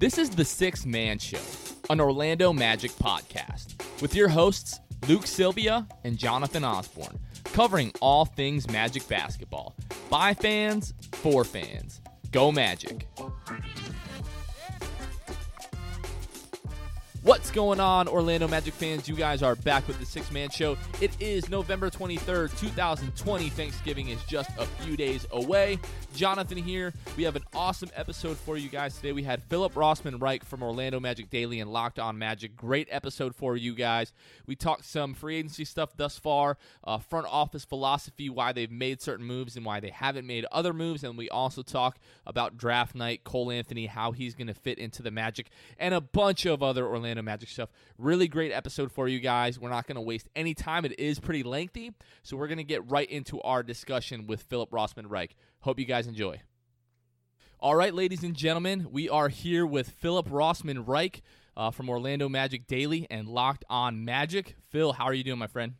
This is the Sixth Man Show, an Orlando Magic podcast, with your hosts, Luke Sylvia and Jonathan Osborne, covering all things Magic basketball. By fans, for fans. Go Magic. Going on, Orlando Magic fans? You guys are back with the Sixth Man Show. It is November 23rd, 2020. Thanksgiving is just a few days away. Jonathan here. We have an awesome episode for you guys today. We had Phillip Rossman-Reich from Orlando Magic Daily and Locked On Magic. Great episode for you guys. We talked some free agency stuff thus far, uh, front office philosophy, why they've made certain moves and why they haven't made other moves. And we also talk about draft night, Cole Anthony, how he's going to fit into the Magic, and a bunch of other Orlando Magic stuff. Really great episode for you guys. We're not going to waste any time. It is pretty lengthy, so we're going to get right into our discussion with Phillip Rossman-Reich. Hope you guys enjoy. All right, ladies and gentlemen, we are here with Phillip Rossman-Reich uh, from Orlando Magic Daily and Locked On Magic. Phil, how are you doing, my friend?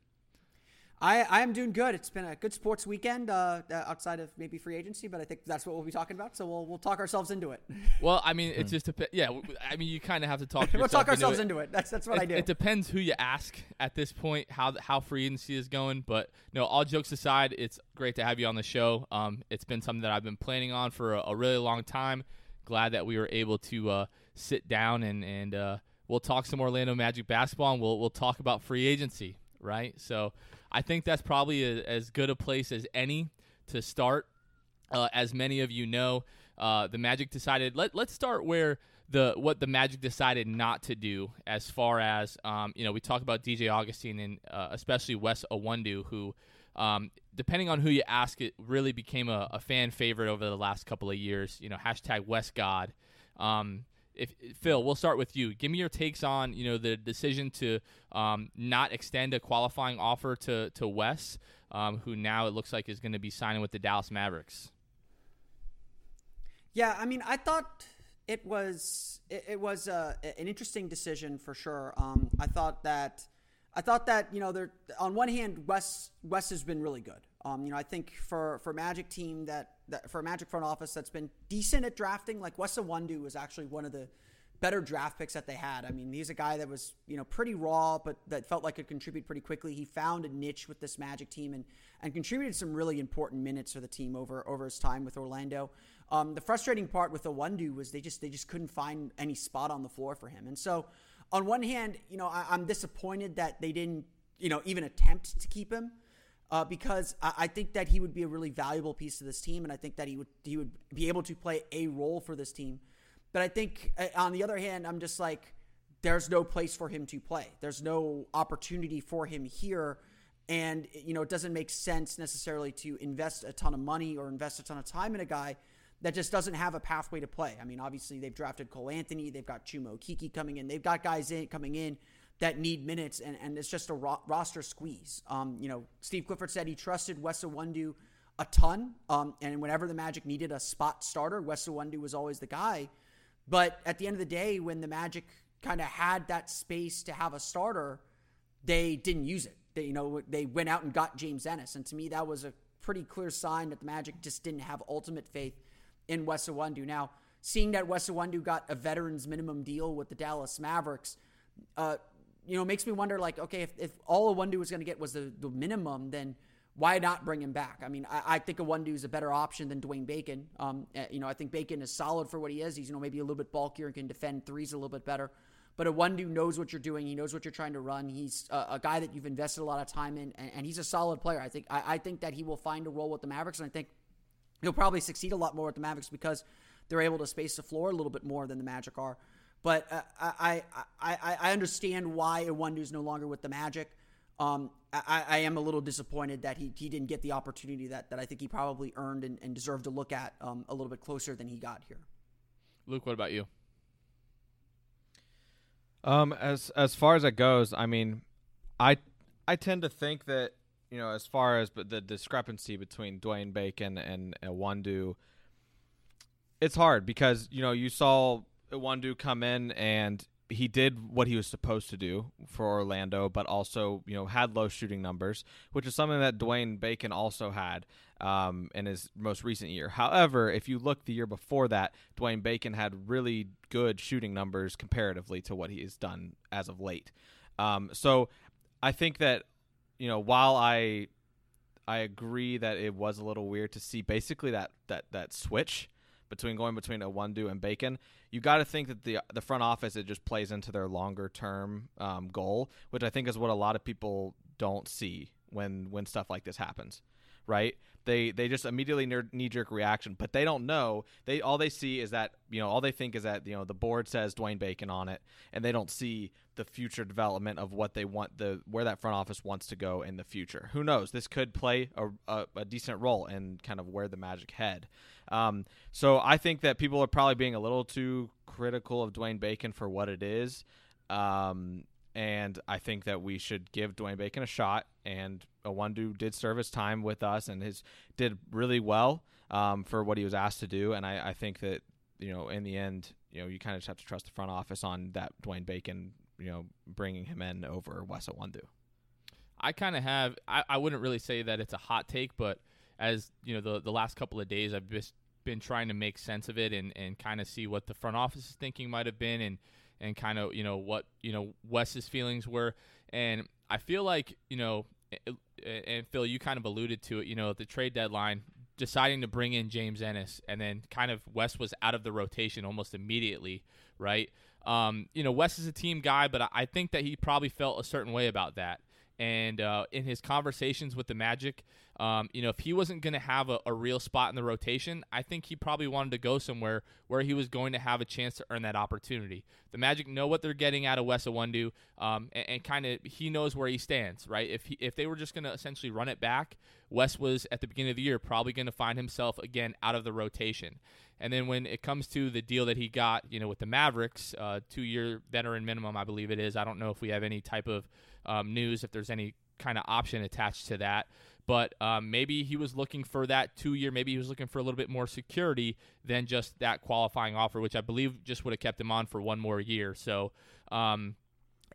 I, I am doing good. It's been a good sports weekend uh, outside of maybe free agency, but I think that's what we'll be talking about. So we'll, we'll talk ourselves into it. Well, I mean, it's just a, yeah. I mean, you kind of have to talk. we'll talk ourselves into it. into it. That's that's what it, I do. It depends who you ask at this point how how free agency is going. But no, all jokes aside, it's great to have you on the show. Um, it's been something that I've been planning on for a, a really long time. Glad that we were able to uh, sit down and and uh, we'll talk some Orlando Magic basketball and we'll we'll talk about free agency, right? So I think that's probably a, as good a place as any to start. Uh, as many of you know, uh, the Magic decided. Let Let's start where the what the Magic decided not to do. As far as um, you know, we talk about DJ Augustin and uh, especially Wes Iwundu, who. Um, depending on who you ask, it really became a, a, fan favorite over the last couple of years. You know, hashtag West God. Um, if Phil, we'll start with you. Give me your takes on you know the decision to um, not extend a qualifying offer to to Wes, um, who now it looks like is going to be signing with the Dallas Mavericks. Yeah, I mean, I thought it was it, it was uh, an interesting decision for sure. Um, I thought that I thought that you know there on one hand Wes Wes has been really good. Um, you know, I think for for Magic team that, that for a Magic front office that's been decent at drafting, like Wes Iwundu was actually one of the better draft picks that they had. I mean, he's a guy that was you know pretty raw, but that felt like could contribute pretty quickly. He found a niche with this Magic team and and contributed some really important minutes for the team over over his time with Orlando. Um, the frustrating part with Iwundu was they just they just couldn't find any spot on the floor for him, and so on one hand, you know, I, I'm disappointed that they didn't you know even attempt to keep him uh, because I, I, think that he would be a really valuable piece to this team, and I think that he would he would be able to play a role for this team. But I think uh, on the other hand, I'm just like, there's no place for him to play. There's no opportunity for him here, and you know it doesn't make sense necessarily to invest a ton of money or invest a ton of time in a guy that just doesn't have a pathway to play. I mean, obviously they've drafted Cole Anthony, they've got Chuma Okeke coming in, they've got guys in coming in that need minutes, and, and it's just a ro- roster squeeze. Um, you know, Steve Clifford said he trusted Wes a ton, um, and whenever the Magic needed a spot starter, Wes was always the guy. But at the end of the day, when the Magic kind of had that space to have a starter, they didn't use it. They, you know, they went out and got James Ennis, and to me, that was a pretty clear sign that the Magic just didn't have ultimate faith in Wes. Now, seeing that Wes got a veterans minimum deal with the Dallas Mavericks, uh, you know, makes me wonder like, okay, if, if all Iwundu was going to get was the, the minimum, then why not bring him back? I mean, I, I think Iwundu is a better option than Dwayne Bacon. Um, eh, you know, I think Bacon is solid for what he is. He's, you know, maybe a little bit bulkier and can defend threes a little bit better. But a Iwundu knows what you're doing. He knows what you're trying to run. He's a, a guy that you've invested a lot of time in, and, and he's a solid player. I think I, I, think that he will find a role with the Mavericks, and I think he'll probably succeed a lot more with the Mavericks because they're able to space the floor a little bit more than the Magic are. But uh, I, I, I, I understand why Iwundu is no longer with the Magic. Um, I, I, am a little disappointed that he, he didn't get the opportunity that, that I think he probably earned and, and deserved to look at um, a little bit closer than he got here. Luke, what about you? Um, as as far as it goes, I mean, I I tend to think that you know, as far as but the discrepancy between Dwayne Bacon and Iwundu, it's hard because you know you saw Iwundu come in and he did what he was supposed to do for Orlando, but also you know had low shooting numbers, which is something that Dwayne Bacon also had um, in his most recent year. However, if you look the year before that, Dwayne Bacon had really good shooting numbers comparatively to what he has done as of late. Um, so I think that you know while I I agree that it was a little weird to see basically that that that switch between going between Onwenu and Bacon, you got to think that the the front office it just plays into their longer term um, goal, which I think is what a lot of people don't see when when stuff like this happens, right? They they just immediately knee jerk reaction, but they don't know. They all they see is that you know all they think is that you know the board says Dwayne Bacon on it, and they don't see the future development of what they want the where that front office wants to go in the future. Who knows? This could play a, a, a decent role in kind of where the Magic head. Um, so I think that people are probably being a little too critical of Dwayne Bacon for what it is. Um, and I think that we should give Dwayne Bacon a shot. And Onwenu did serve his time with us and his did really well um, for what he was asked to do. And I, I, think that you know in the end, you know, you kind of just have to trust the front office on that Dwayne Bacon, you know, bringing him in over Wes Iwundu. I kind of have. I, I wouldn't really say that it's a hot take, but as you know, the the last couple of days, I've just been trying to make sense of it and, and kind of see what the front office is thinking might have been and and kind of you know what you know Wes's feelings were. And I feel like you know, and Phil, you kind of alluded to it. You know, at the trade deadline, deciding to bring in James Ennis, and then kind of Wes was out of the rotation almost immediately, right? Um, you know, Wes is a team guy, but I think that he probably felt a certain way about that. And uh, in his conversations with the Magic, um, you know, if he wasn't going to have a, a, real spot in the rotation, I think he probably wanted to go somewhere where he was going to have a chance to earn that opportunity. The Magic know what they're getting out of Wes Iwundu, um, and, and kind of he knows where he stands, right? If he, if they were just going to essentially run it back, Wes was at the beginning of the year probably going to find himself again out of the rotation. And then when it comes to the deal that he got, you know, with the Mavericks, uh, two year veteran minimum, I believe it is. I don't know if we have any type of um, news, if there's any kind of option attached to that. But um, maybe he was looking for that two year. Maybe he was looking for a little bit more security than just that qualifying offer, which I believe just would have kept him on for one more year. So um,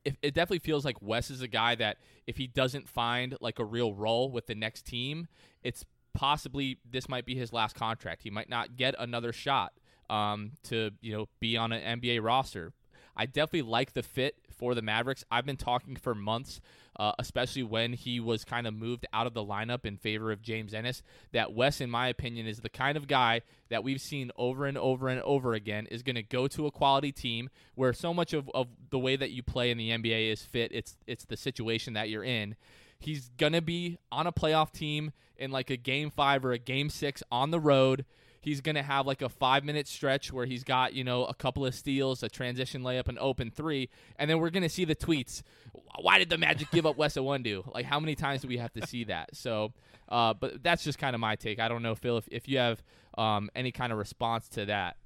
it, it definitely feels like Wes is a guy that if he doesn't find like a real role with the next team, it's possibly this might be his last contract. He might not get another shot um, to you know be on an NBA roster. I definitely like the fit for the Mavericks. I've been talking for months, uh, especially when he was kind of moved out of the lineup in favor of James Ennis, that Wes, in my opinion, is the kind of guy that we've seen over and over and over again is going to go to a quality team where so much of, of the way that you play in the NBA is fit. It's it's the situation that you're in. He's going to be on a playoff team in like a game five or a game six on the road he's going to have like a five minute stretch where he's got, you know, a couple of steals, a transition layup, an open three. And then we're going to see the tweets. Why did the Magic give up Wes Iwundu? Like, how many times do we have to see that? So, uh, but that's just kind of my take. I don't know, Phil, if, if you have um, any kind of response to that.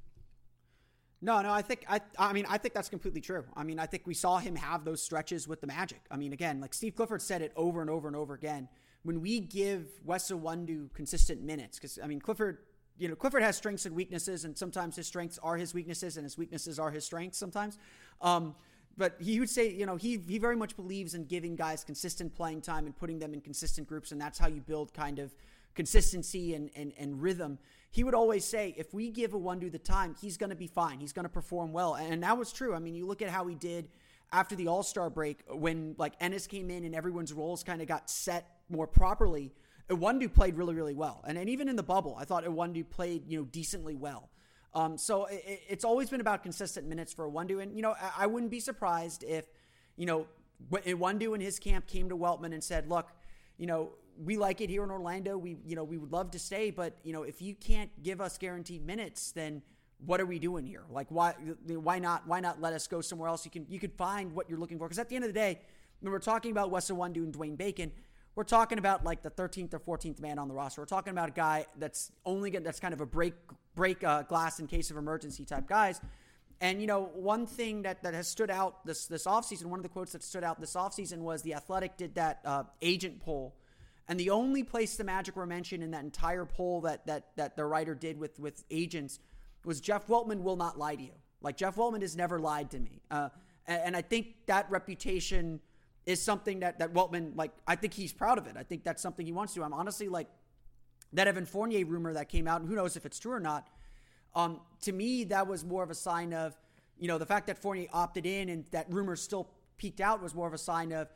No, no, I think I I mean I think that's completely true. I mean, I think we saw him have those stretches with the Magic. I mean, again, like Steve Clifford said it over and over and over again. When we give Wes Iwundu consistent minutes, because I mean Clifford you know, Clifford has strengths and weaknesses, and sometimes his strengths are his weaknesses, and his weaknesses are his strengths sometimes. Um, but he would say, you know, he he very much believes in giving guys consistent playing time and putting them in consistent groups, and that's how you build kind of consistency and, and, and rhythm. He would always say, if we give Iwundu the time, he's going to be fine. He's going to perform well. And that was true. I mean, you look at how he did after the All Star break when like Ennis came in and everyone's roles kind of got set more properly. Iwundu played really, really well. And, and even in the bubble, I thought Iwundu played, you know, decently well. Um, so it, it's always been about consistent minutes for Iwundu. And, you know, I, I wouldn't be surprised if, you know, Iwundu and his camp came to Weltman and said, look, you know, we like it here in Orlando. We, you know, we would love to stay, but, you know, if you can't give us guaranteed minutes, then what are we doing here? Like, why, why not, why not let us go somewhere else? You can, you could find what you're looking for. Cause at the end of the day, when we're talking about Wes Iwundu and Dwayne Bacon, we're talking about like the 13th or 14th man on the roster. We're talking about a guy that's only get, that's kind of a break break uh, glass in case of emergency type guys. And you know, one thing that, that has stood out this this offseason, one of the quotes that stood out this offseason was the Athletic did that uh, agent poll. And the only place the Magic were mentioned in that entire poll that that that the writer did with with agents was Jeff Weltman will not lie to you. Like Jeff Weltman has never lied to me. Uh, and, and I think that reputation is something that that Weltman like. I think he's proud of it. I think that's something he wants to. I'm honestly like that Evan Fournier rumor that came out, and who knows if it's true or not. Um, to me, that was more of a sign of, you know, the fact that Fournier opted in and that rumor still peaked out was more of a sign of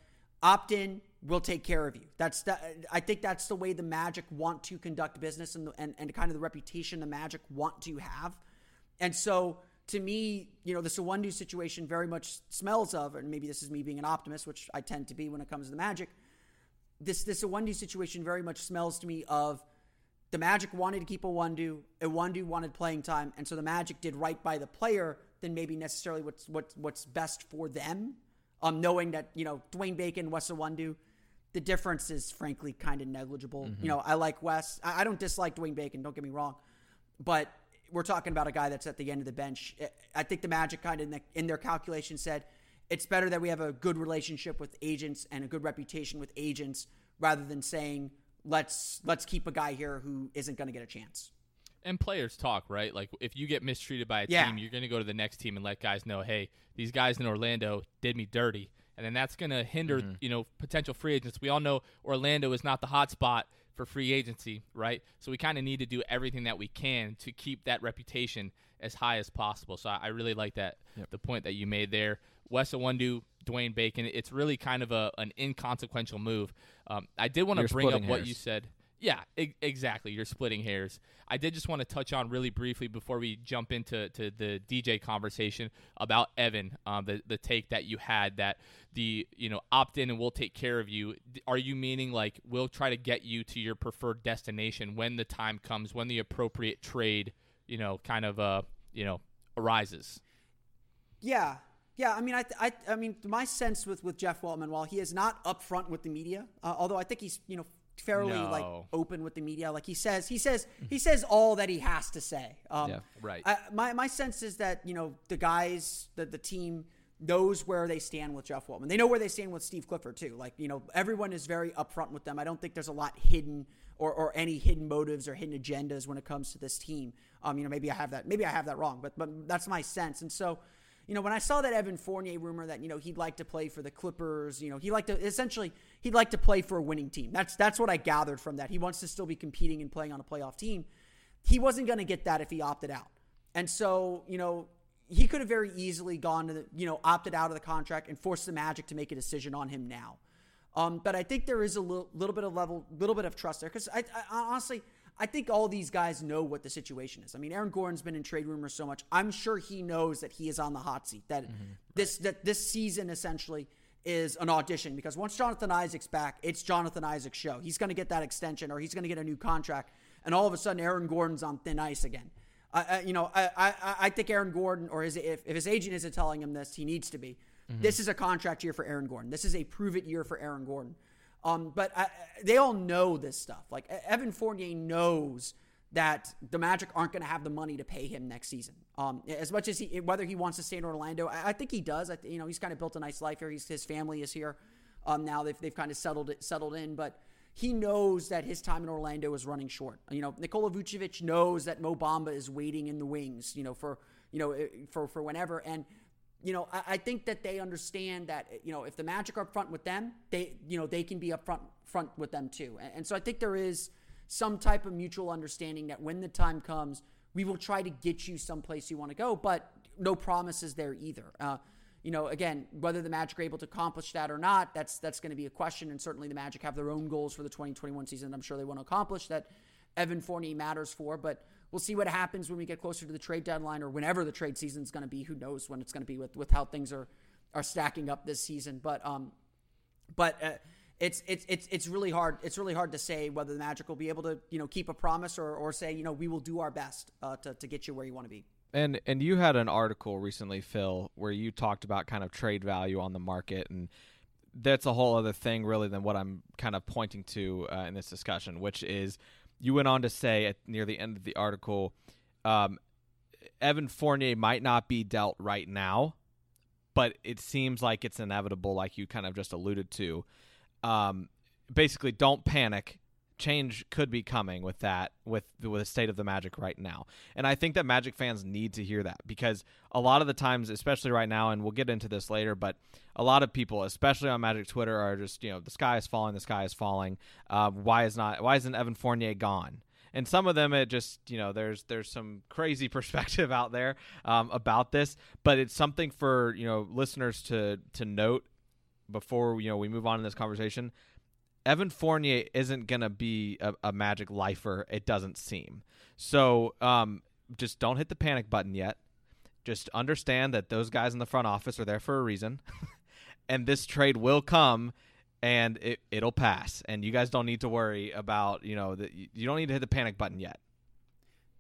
opt in, we'll take care of you. That's the, I think that's the way the Magic want to conduct business and, and, and kind of the reputation the Magic want to have. And so to me, you know, the Sawundu situation very much smells of, and maybe this is me being an optimist, which I tend to be when it comes to the Magic. This this Sawundu situation very much smells to me of the Magic wanted to keep Iwundu. Iwundu wanted playing time, and so the Magic did right by the player than maybe necessarily what's what's what's best for them. Um, knowing that you know Dwayne Bacon, Wes Iwundu, the difference is frankly kind of negligible. Mm-hmm. You know, I like Wes. I, I don't dislike Dwayne Bacon. Don't get me wrong, but we're talking about a guy that's at the end of the bench. I think the Magic kind of in, the, in their calculation said it's better that we have a good relationship with agents and a good reputation with agents rather than saying let's let's keep a guy here who isn't going to get a chance. And players talk, right? Like if you get mistreated by a yeah. team, you're going to go to the next team and let guys know, "Hey, these guys in Orlando did me dirty." And then that's going to hinder, mm-hmm. you know, potential free agents. We all know Orlando is not the hot spot for free agency, right? So we kind of need to do everything that we can to keep that reputation as high as possible. So I, really like that yep. the point that you made there. Wes Iwundu, Dwayne Bacon. It's really kind of a an inconsequential move. Um, I did want to bring up hairs. what you said. Yeah, I- exactly. You're splitting hairs. I did just want to touch on really briefly before we jump into to the DJ conversation about Evan, um, the the take that you had that the you know opt in and we'll take care of you. Are you meaning like we'll try to get you to your preferred destination when the time comes, when the appropriate trade, you know, kind of uh you know arises? Yeah, yeah, I mean, I, I, I mean, my sense with, with Jeff Weltman, while he is not upfront with the media, uh, although I think he's you know fairly no. like open with the media. Like he says, he says, he says all that he has to say. Um, yeah, right. I, my my sense is that you know the guys, the the team knows where they stand with Jeff Weltman. They know where they stand with Steve Clifford too. Like you know, everyone is very upfront with them. I don't think there's a lot hidden or or any hidden motives or hidden agendas when it comes to this team. Um, you know, maybe I have that, maybe I have that wrong, but but that's my sense. And so you know, when I saw that Evan Fournier rumor that, you know, he'd like to play for the Clippers, you know, he like to essentially he'd like to play for a winning team. That's that's what I gathered from that. He wants to still be competing and playing on a playoff team. He wasn't going to get that if he opted out. And so, you know, he could have very easily gone to the, you know, opted out of the contract and forced the Magic to make a decision on him now. Um, but I think there is a little, little bit of level, little bit of trust there because I, I honestly, I think all these guys know what the situation is. I mean, Aaron Gordon's been in trade rumors so much. I'm sure he knows that he is on the hot seat. That mm-hmm, this right. that this season essentially is an audition because once Jonathan Isaac's back, it's Jonathan Isaac's show. He's going to get that extension or he's going to get a new contract, and all of a sudden Aaron Gordon's on thin ice again. I, you know, I, I, I think Aaron Gordon or his if, if his agent isn't telling him this, he needs to be. Mm-hmm. This is a contract year for Aaron Gordon. This is a prove it year for Aaron Gordon. Um, but I, they all know this stuff. Like Evan Fournier knows that the Magic aren't going to have the money to pay him next season. Um, as much as he, whether he wants to stay in Orlando, I, I think he does. I, you know, he's kind of built a nice life here. He's, his family is here. Um, now they've, they've kind of settled it, settled in, but he knows that his time in Orlando is running short. You know, Nikola Vucevic knows that Mo Bamba is waiting in the wings, you know, for, you know, for, for whenever. And you know, I, I, think that they understand that, you know, if the Magic are up front with them, they, you know, they can be up front, front with them too. And, and so I think there is some type of mutual understanding that when the time comes, we will try to get you someplace you want to go, but no promises there either. Uh, you know, again, whether the Magic are able to accomplish that or not, that's that's going to be a question. And certainly the Magic have their own goals for the 2021 season. I'm sure they want to accomplish that. Evan Fournier matters for, but We'll see what happens when we get closer to the trade deadline or whenever the trade season is going to be. Who knows when it's going to be with, with how things are are stacking up this season. But um, but uh, it's it's it's it's really hard. It's really hard to say whether the Magic will be able to you know keep a promise or or say you know we will do our best uh, to to get you where you want to be. And and you had an article recently, Phil, where you talked about kind of trade value on the market, and that's a whole other thing, really, than what I'm kind of pointing to uh, in this discussion, which is you went on to say at near the end of the article, um, Evan Fournier might not be dealt right now, but it seems like it's inevitable, like you kind of just alluded to. Um, basically, don't panic. Change could be coming with that with with the state of the Magic right now. And I think that Magic fans need to hear that because a lot of the times, especially right now, and we'll get into this later, but a lot of people, especially on Magic Twitter, are just you know the sky is falling, the sky is falling. Uh, why is not why isn't Evan Fournier gone? and some of them it just you know there's there's some crazy perspective out there um, about this but it's something for you know listeners to to note before you know we move on in this conversation evan fournier isn't gonna be a, a magic lifer it doesn't seem. So um, just don't hit the panic button yet. Just understand that those guys in the front office are there for a reason. And this trade will come and it it'll pass. And you guys don't need to worry about you know that you don't need to hit the panic button yet.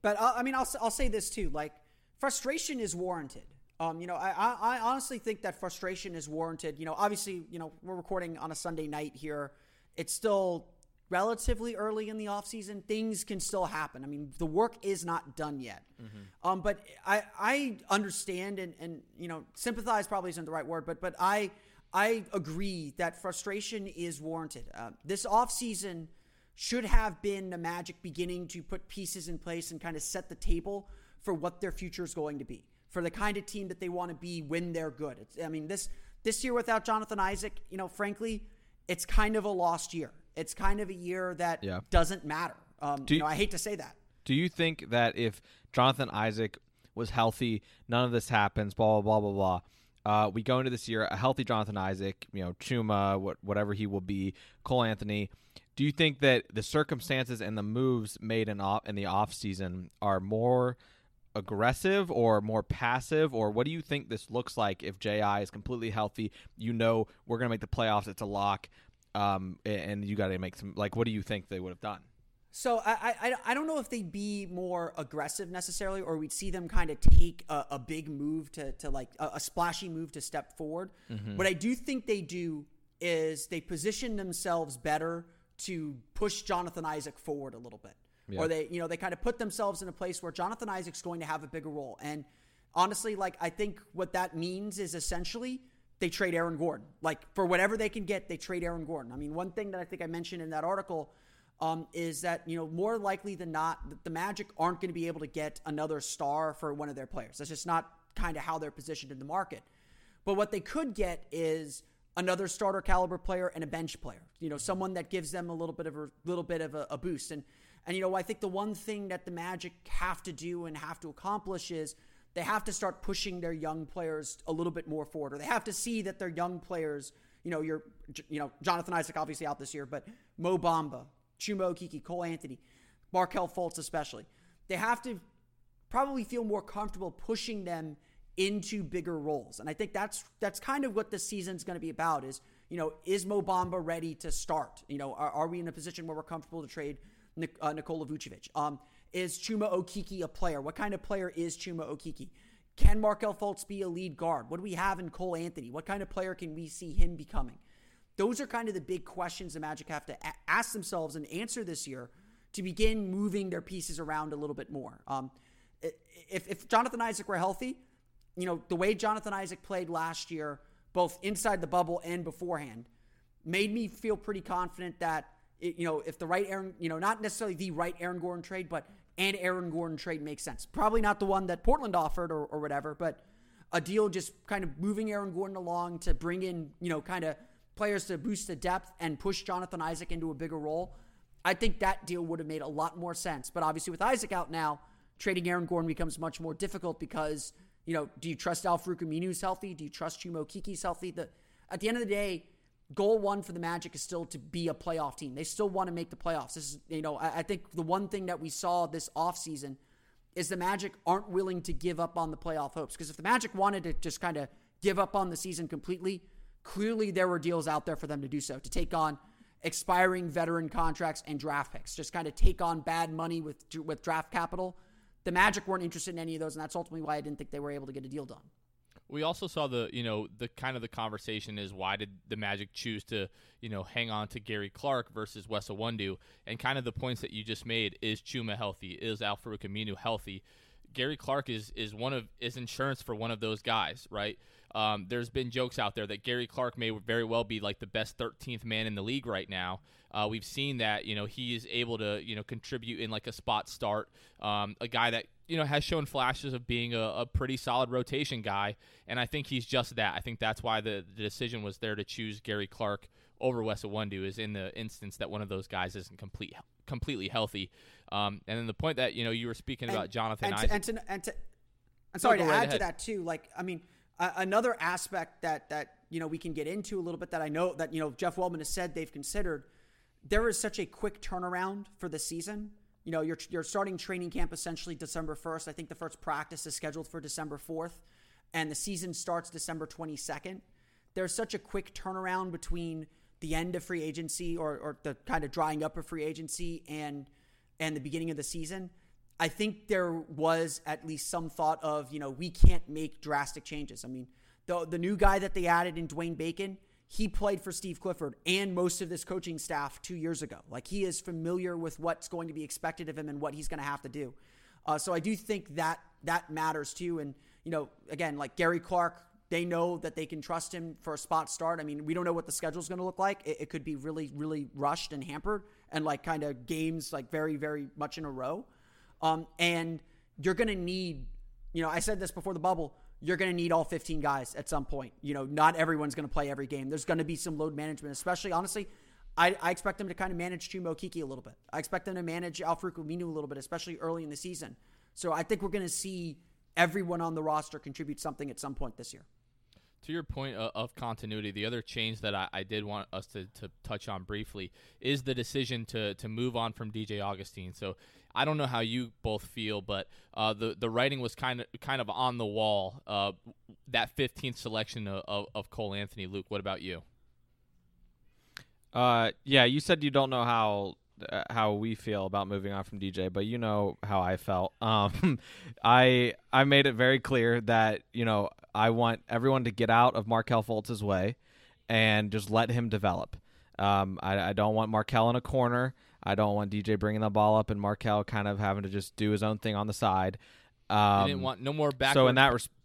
But i mean I'll, I'll say this too like frustration is warranted. Um, you know, I, I honestly think that frustration is warranted. You know, obviously, you know, we're recording on a Sunday night here. It's still relatively early in the offseason. Things can still happen. I mean, the work is not done yet. Mm-hmm. Um, but I, I understand and, and, you know, sympathize probably isn't the right word, but, but I, I agree that frustration is warranted. Uh, this offseason should have been the Magic beginning to put pieces in place and kind of set the table for what their future is going to be, for the kind of team that they want to be when they're good. It's, I mean, this this year without Jonathan Isaac, you know, frankly, it's kind of a lost year. It's kind of a year that yeah. doesn't matter. Um, you, you know, I hate to say that. Do you think that if Jonathan Isaac was healthy, none of this happens, blah blah blah blah blah uh, we go into this year a healthy Jonathan Isaac, you know, Chuma, what, whatever he will be, Cole Anthony. Do you think that the circumstances and the moves made in off in the off season are more aggressive or more passive, or what do you think this looks like if Ji is completely healthy? You know, we're gonna make the playoffs; it's a lock, um, and you got to make some. Like, what do you think they would have done? So I, I, I don't know if they'd be more aggressive necessarily, or we'd see them kind of take a, a, big move to, to like a, a, splashy move to step forward. Mm-hmm. What I do think they do is they position themselves better to push Jonathan Isaac forward a little bit, yeah. or they you know they kind of put themselves in a place where Jonathan Isaac's going to have a bigger role. And honestly, like I think what that means is essentially they trade Aaron Gordon. Like for whatever they can get, they trade Aaron Gordon. I mean, one thing that I think I mentioned in that article um, is that you know more likely than not the Magic aren't going to be able to get another star for one of their players. That's just not kind of how they're positioned in the market. But what they could get is another starter caliber player and a bench player. You know, someone that gives them a little bit of a little bit of a, a boost. And and you know, I think the one thing that the Magic have to do and have to accomplish is they have to start pushing their young players a little bit more forward, or they have to see that their young players. You know, you're, you know, Jonathan Isaac obviously out this year, but Mo Bamba, Chuma Okeke, Cole Anthony, Markelle Fultz especially. They have to probably feel more comfortable pushing them into bigger roles. And I think that's that's kind of what the season's going to be about is, you know, is Mo Bamba ready to start? You know, are, are we in a position where we're comfortable to trade uh, Nikola Vucevic? Um, is Chuma Okeke a player? What kind of player is Chuma Okeke? Can Markelle Fultz be a lead guard? What do we have in Cole Anthony? What kind of player can we see him becoming? Those are kind of the big questions the Magic have to a- ask themselves and answer this year to begin moving their pieces around a little bit more. Um, if, if Jonathan Isaac were healthy, you know, the way Jonathan Isaac played last year, both inside the bubble and beforehand, made me feel pretty confident that, you know, if the right Aaron, you know, not necessarily the right Aaron Gordon trade, but an Aaron Gordon trade makes sense. Probably not the one that Portland offered or, or whatever, but a deal just kind of moving Aaron Gordon along to bring in, you know, kind of players to boost the depth and push Jonathan Isaac into a bigger role, I think that deal would have made a lot more sense. But obviously, with Isaac out now, trading Aaron Gordon becomes much more difficult because, you know, do you trust Al-Farouq Aminu's healthy? Do you trust Chuma Okeke's healthy? The, at the end of the day, goal one for the Magic is still to be a playoff team. They still want to make the playoffs. This is, you know, I, I think the one thing that we saw this offseason is the Magic aren't willing to give up on the playoff hopes. Because if the Magic wanted to just kind of give up on the season completely, Clearly, there were deals out there for them to do so, to take on expiring veteran contracts and draft picks, just kind of take on bad money with with draft capital. The Magic weren't interested in any of those, and that's ultimately why I didn't think they were able to get a deal done. We also saw the, you know, the kind of the conversation is why did the Magic choose to, you know, hang on to Gary Clark versus Wes Iwundu, and kind of the points that you just made is Chuma healthy, is Al-Farouq Aminu healthy? Gary Clark is is one of is insurance for one of those guys, right? um, there's been jokes out there that Gary Clark may very well be like the best 13th man in the league right now. Uh, we've seen that you know he is able to you know contribute in like a spot start, um, a guy that you know has shown flashes of being a, a, pretty solid rotation guy, and I think he's just that. I think that's why the, the decision was there to choose Gary Clark over Wes Iwundu is in the instance that one of those guys isn't complete completely healthy. Um, and then the point that you know you were speaking and, about Jonathan and to, and to, and to, I'm sorry to right add ahead. to that too. Like I mean, uh, another aspect that that you know we can get into a little bit that I know that you know Jeff Weltman has said they've considered there is such a quick turnaround for the season. You know, you're, you're starting training camp essentially December 1st. I think the first practice is scheduled for December 4th, and the season starts December 22nd. There's such a quick turnaround between the end of free agency or, or the kind of drying up of free agency and and the beginning of the season. I think there was at least some thought of, you know, we can't make drastic changes. I mean, the the new guy that they added in Dwayne Bacon, he played for Steve Clifford and most of this coaching staff two years ago. Like he is familiar with what's going to be expected of him and what he's going to have to do. Uh, so I do think that that matters too. And you know, again, like Gary Clark, they know that they can trust him for a spot start. I mean, we don't know what the schedule is going to look like. It, it, could be really, really rushed and hampered, and like kind of games like very, very much in a row. Um, and you're going to need, you know, I said this before the bubble you're going to need all 15 guys at some point. You know, not everyone's going to play every game. There's going to be some load management, especially honestly. I, I expect them to kind of manage Chuma Okeke a little bit. I expect them to manage Al-Farouq a little bit, especially early in the season. So I think we're going to see everyone on the roster contribute something at some point this year. To your point of, of continuity, the other change that I, I did want us to, to touch on briefly is the decision to to move on from DJ Augustin. So I don't know how you both feel, but uh, the the writing was kind of kind of on the wall. Uh, that 15th selection of, of, Cole Anthony. Luke, what about you? Uh, yeah, you said you don't know how uh, how we feel about moving on from DJ, but you know how I felt. Um, I I made it very clear that you know I want everyone to get out of Markelle Fultz's way and just let him develop. Um, I, I don't want Markelle in a corner. I don't want DJ bringing the ball up and Markelle kind of having to just do his own thing on the side. Um, didn't want no more backwards. So in that respect,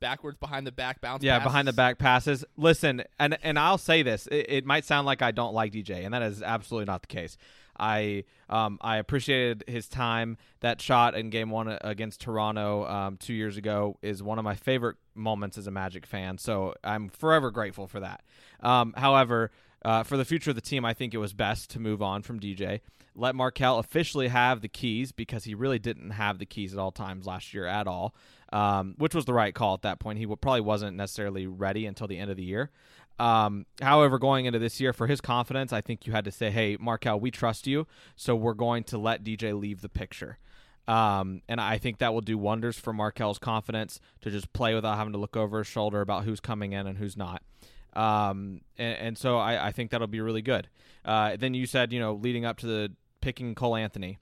backwards behind the back bounce. Yeah, passes. behind the back passes. Listen, and and I'll say this: it, it, might sound like I don't like DJ, and that is absolutely not the case. I um, I appreciated his time. That shot in Game One against Toronto um, two years ago is one of my favorite moments as a Magic fan. So I'm forever grateful for that. Um, however, uh, for the future of the team, I think it was best to move on from DJ. Let Markelle officially have the keys because he really didn't have the keys at all times last year at all, um, which was the right call at that point. He probably wasn't necessarily ready until the end of the year. Um, however, going into this year, for his confidence, I think you had to say, hey, Markelle, we trust you, so we're going to let DJ leave the picture. Um, and I think that will do wonders for Markelle's confidence to just play without having to look over his shoulder about who's coming in and who's not. Um, and, and, so I, I, think that'll be really good. Uh, then you said, you know, leading up to the picking Cole Anthony.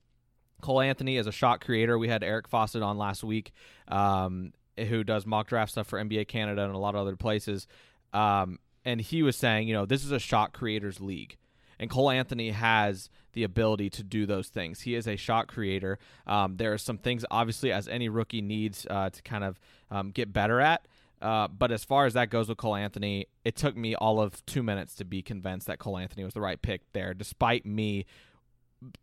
Cole Anthony is a shot creator. We had Eric Fawcett on last week, um, who does mock draft stuff for NBA Canada and a lot of other places. Um, and he was saying, you know, this is a shot creators league. And Cole Anthony has the ability to do those things. He is a shot creator. Um, there are some things, obviously, as any rookie needs uh, to kind of um, get better at. Uh, but as far as that goes with Cole Anthony, it took me all of two minutes to be convinced that Cole Anthony was the right pick there, despite me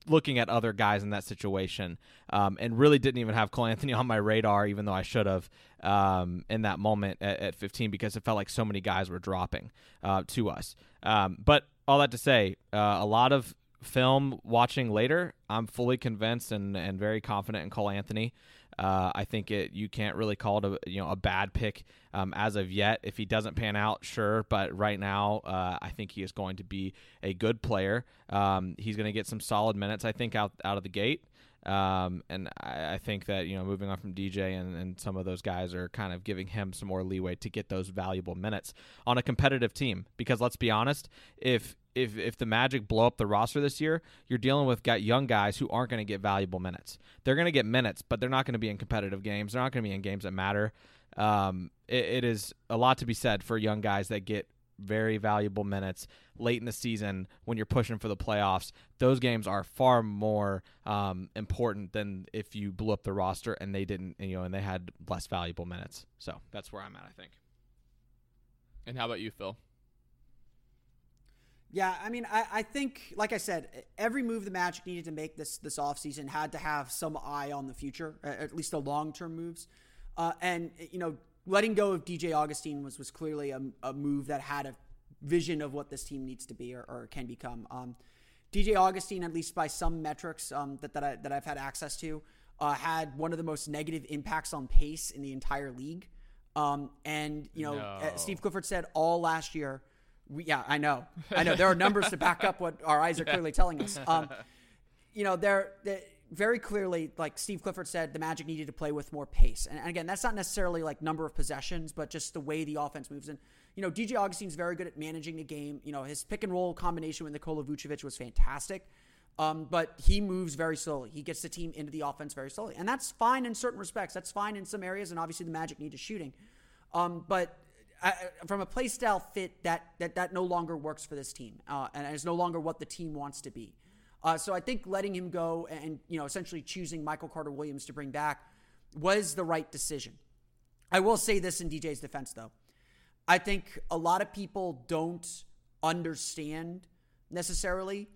looking at other guys in that situation um, and really didn't even have Cole Anthony on my radar, even though I should have um, in that moment at, at, 15 because it felt like so many guys were dropping uh, to us. Um, but all that to say, uh, a lot of film watching later, I'm fully convinced and, and very confident in Cole Anthony. Uh, I think it you can't really call it a you know a bad pick um, as of yet. If he doesn't pan out, sure, but right now uh, I think he is going to be a good player. Um, he's going to get some solid minutes, I think, out out of the gate. Um, and I, I, think that you know moving on from DJ and, and some of those guys are kind of giving him some more leeway to get those valuable minutes on a competitive team. Because let's be honest, if if if the Magic blow up the roster this year, you're dealing with got young guys who aren't going to get valuable minutes. They're going to get minutes, but they're not going to be in competitive games. They're not going to be in games that matter. Um, it, it is a lot to be said for young guys that get very valuable minutes late in the season when you're pushing for the playoffs. Those games are far more um, important than if you blew up the roster and they didn't, you know, and they had less valuable minutes. So that's where I'm at, I think. And how about you, Phil? Yeah, I mean, I, I think, like I said, every move the Magic needed to make this this offseason had to have some eye on the future, at least the long term moves. Uh, and, you know, letting go of DJ Augustin was, was clearly a, a, move that had a vision of what this team needs to be or, or can become. Um, DJ Augustin, at least by some metrics um, that, that, I, that I've had access to, uh, had one of the most negative impacts on pace in the entire league. Um, and, you know, no. Steve Clifford said all last year we, yeah, I know. I know. There are numbers to back up what our eyes are clearly telling us. Um, you know, they're, they're, very clearly, like Steve Clifford said, the Magic needed to play with more pace. And, and again, that's not necessarily like number of possessions, but just the way the offense moves. And, you know, DJ Augustin's very good at managing the game. You know, his pick and roll combination with Nikola Vucevic was fantastic. Um, but he moves very slowly. He gets the team into the offense very slowly. And that's fine in certain respects. That's fine in some areas. And obviously, the Magic need to shooting. Um, but I, from a playstyle fit, that that that no longer works for this team, uh, and is no longer what the team wants to be. Uh, so I think letting him go and you know essentially choosing Michael Carter Williams to bring back was the right decision. I will say this in DJ's defense, though. I think a lot of people don't understand necessarily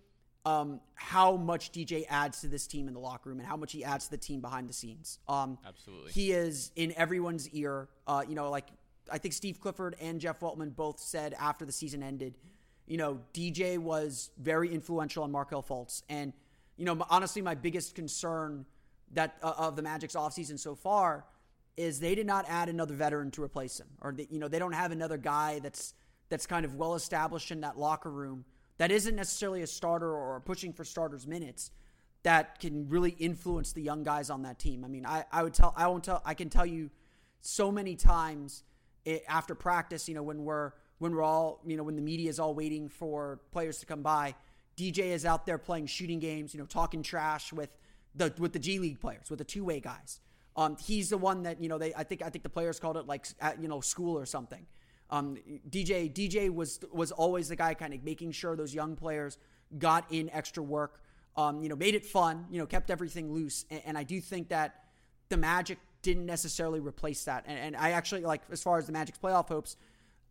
um, how much DJ adds to this team in the locker room and how much he adds to the team behind the scenes. Um, Absolutely, he is in everyone's ear. Uh, you know, like I think Steve Clifford and Jeff Weltman both said after the season ended, you know, DJ was very influential on Markelle Fultz. And, you know, honestly, my biggest concern that uh, of the Magic's offseason so far is they did not add another veteran to replace him. Or, they, you know, they don't have another guy that's that's kind of well established in that locker room that isn't necessarily a starter or pushing for starters minutes that can really influence the young guys on that team. I mean, I, I would tell I won't tell I can tell you so many times – it, after practice, you know, when we're when we're all, you know, when the media is all waiting for players to come by, DJ is out there playing shooting games, you know, talking trash with the with the G League players, with the two way guys. Um, he's the one that you know they. I think I think the players called it like at, you know school or something. Um, DJ DJ was was always the guy kind of making sure those young players got in extra work. Um, you know, made it fun. You know, kept everything loose. And, and I do think that the Magic didn't necessarily replace that. And, and I actually like as far as the Magic's playoff hopes,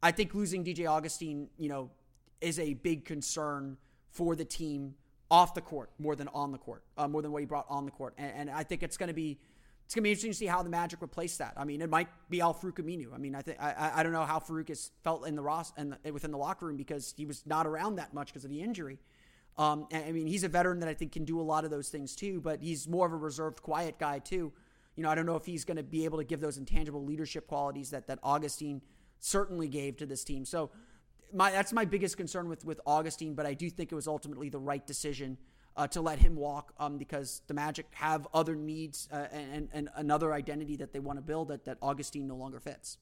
I think losing DJ Augustin, you know, is a big concern for the team off the court more than on the court, uh, more than what he brought on the court. And, and I think it's going to be it's going to be interesting to see how the Magic replace that. I mean, it might be Al Farouq Aminu. I mean, I think I, I don't know how Farouq has felt in the Ross and within the locker room because he was not around that much because of the injury. Um, I mean, he's a veteran that I think can do a lot of those things too, but he's more of a reserved, quiet guy too. You know, I don't know if he's going to be able to give those intangible leadership qualities that that Augustin certainly gave to this team. So my that's my biggest concern with with Augustin, but I do think it was ultimately the right decision uh, to let him walk um, because the Magic have other needs uh, and, and another identity that they want to build that that Augustin no longer fits.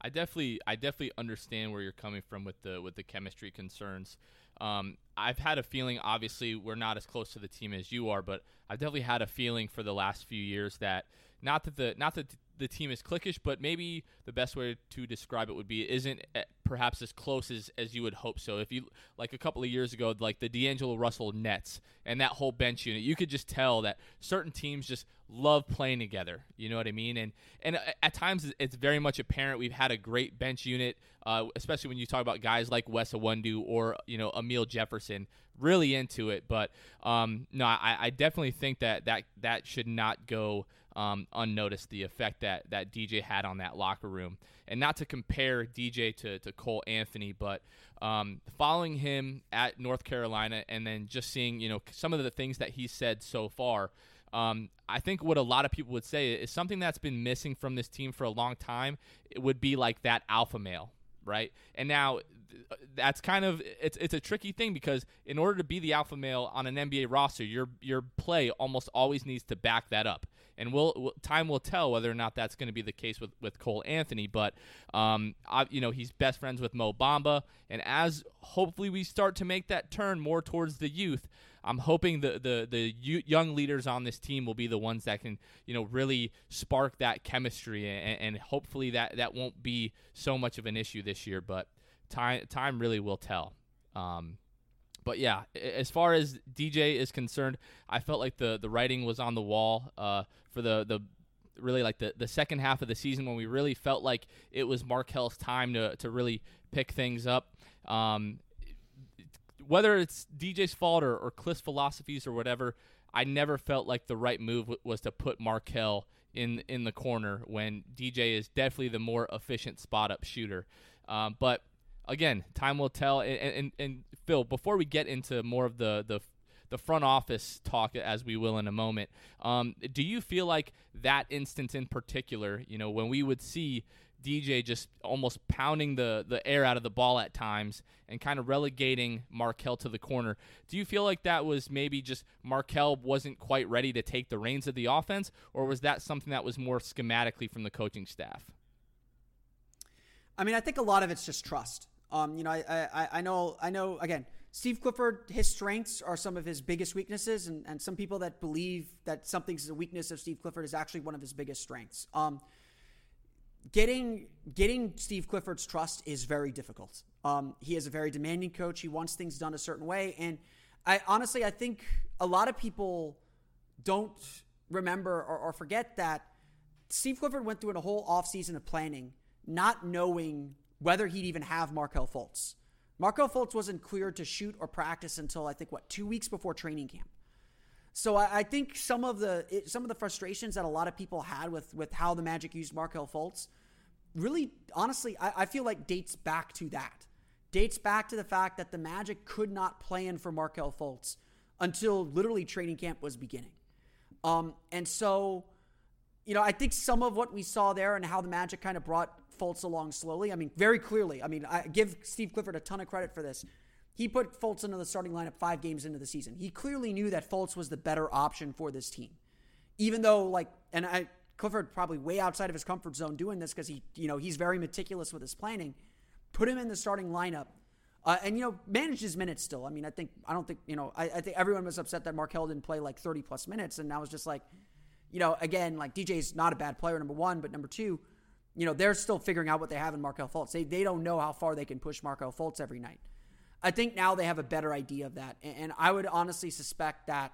I definitely I definitely understand where you're coming from with the with the chemistry concerns. Um, I've had a feeling. Obviously, we're not as close to the team as you are, but I've definitely had a feeling for the last few years that not that the not that the team is cliquish, but maybe the best way to describe it would be isn't eh, perhaps as close as, as you would hope so. If you like a couple of years ago, like the D'Angelo Russell Nets and that whole bench unit, you could just tell that certain teams just love playing together. You know what I mean? And and at times it's very much apparent. We've had a great bench unit, uh, especially when you talk about guys like Wes Iwundu or you know Amile Jefferson, really into it. But um, no, I, I definitely think that that that should not go um, unnoticed the effect that, that DJ had on that locker room. And not to compare DJ to, to Cole Anthony, but um, following him at North Carolina and then just seeing you know some of the things that he said so far. Um, I think what a lot of people would say is something that's been missing from this team for a long time. It would be like that alpha male, right? And now that's kind of it's it's a tricky thing because in order to be the alpha male on an NBA roster, your your play almost always needs to back that up and we'll, time will tell whether or not that's going to be the case with, with Cole Anthony. But um, I, you know, he's best friends with Mo Bamba, and as hopefully we start to make that turn more towards the youth, I'm hoping the the the young leaders on this team will be the ones that can you know really spark that chemistry, and, and hopefully that that won't be so much of an issue this year. But time time really will tell. Um, but yeah, as far as DJ is concerned, I felt like the the writing was on the wall uh, for the the really like the, the second half of the season when we really felt like it was Markelle's time to, to really pick things up. Um, whether it's DJ's fault or, or Cliff's philosophies or whatever, I never felt like the right move w- was to put Markelle in in the corner when DJ is definitely the more efficient spot up shooter. Um, but again, time will tell. And, and, and Phil, before we get into more of the the the front office talk as we will in a moment. Um, do you feel like that instance in particular, you know, when we would see DJ just almost pounding the, the air out of the ball at times and kind of relegating Markelle to the corner. Do you feel like that was maybe just Markelle wasn't quite ready to take the reins of the offense, or was that something that was more schematically from the coaching staff? I mean, I think a lot of it's just trust. Um, you know, I, I, I know, I know. Again, Steve Clifford, his strengths are some of his biggest weaknesses, and, and some people that believe that something's a weakness of Steve Clifford is actually one of his biggest strengths. Um, getting getting Steve Clifford's trust is very difficult. Um, he is a very demanding coach. He wants things done a certain way, and I honestly I think a lot of people don't remember or, or forget that Steve Clifford went through a whole offseason of planning, not knowing whether he'd even have Markelle Fultz. Markelle Fultz wasn't cleared to shoot or practice until I think what two weeks before training camp. So I, I think some of the it, some of the frustrations that a lot of people had with with how the Magic used Markelle Fultz really, honestly, I, I feel like dates back to that. Dates back to the fact that the Magic could not plan for Markelle Fultz until literally training camp was beginning. Um, and so, you know, I think some of what we saw there and how the Magic kind of brought Fultz along slowly. I mean, very clearly. I mean, I give Steve Clifford a ton of credit for this. He put Fultz into the starting lineup five games into the season. He clearly knew that Fultz was the better option for this team. Even though, like, and I, Clifford probably way outside of his comfort zone doing this because he, you know, he's very meticulous with his planning. Put him in the starting lineup, uh, and you know, manage his minutes still. I mean, I think I don't think you know, I, I think everyone was upset that Markelle didn't play like 30 plus minutes, and I was just like, you know, again, like DJ's not a bad player, number one, but number two, you know, they're still figuring out what they have in Markelle Fultz. They they don't know how far they can push Markelle Fultz every night. I think now they have a better idea of that, and, and I would honestly suspect that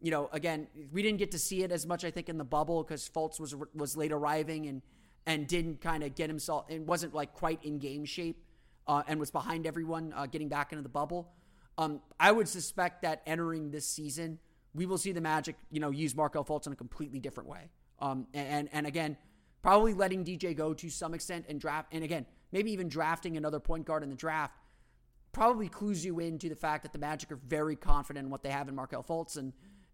you know, again, we didn't get to see it as much, I think, in the bubble because Fultz was was late arriving and and didn't kind of get himself and wasn't like quite in game shape uh, and was behind everyone uh, getting back into the bubble. Um, I would suspect that entering this season, we will see the Magic, you know, use Markelle Fultz in a completely different way. Um, and and again, probably letting DJ go to some extent and draft, and again, maybe even drafting another point guard in the draft probably clues you into the fact that the Magic are very confident in what they have in Markelle Fultz and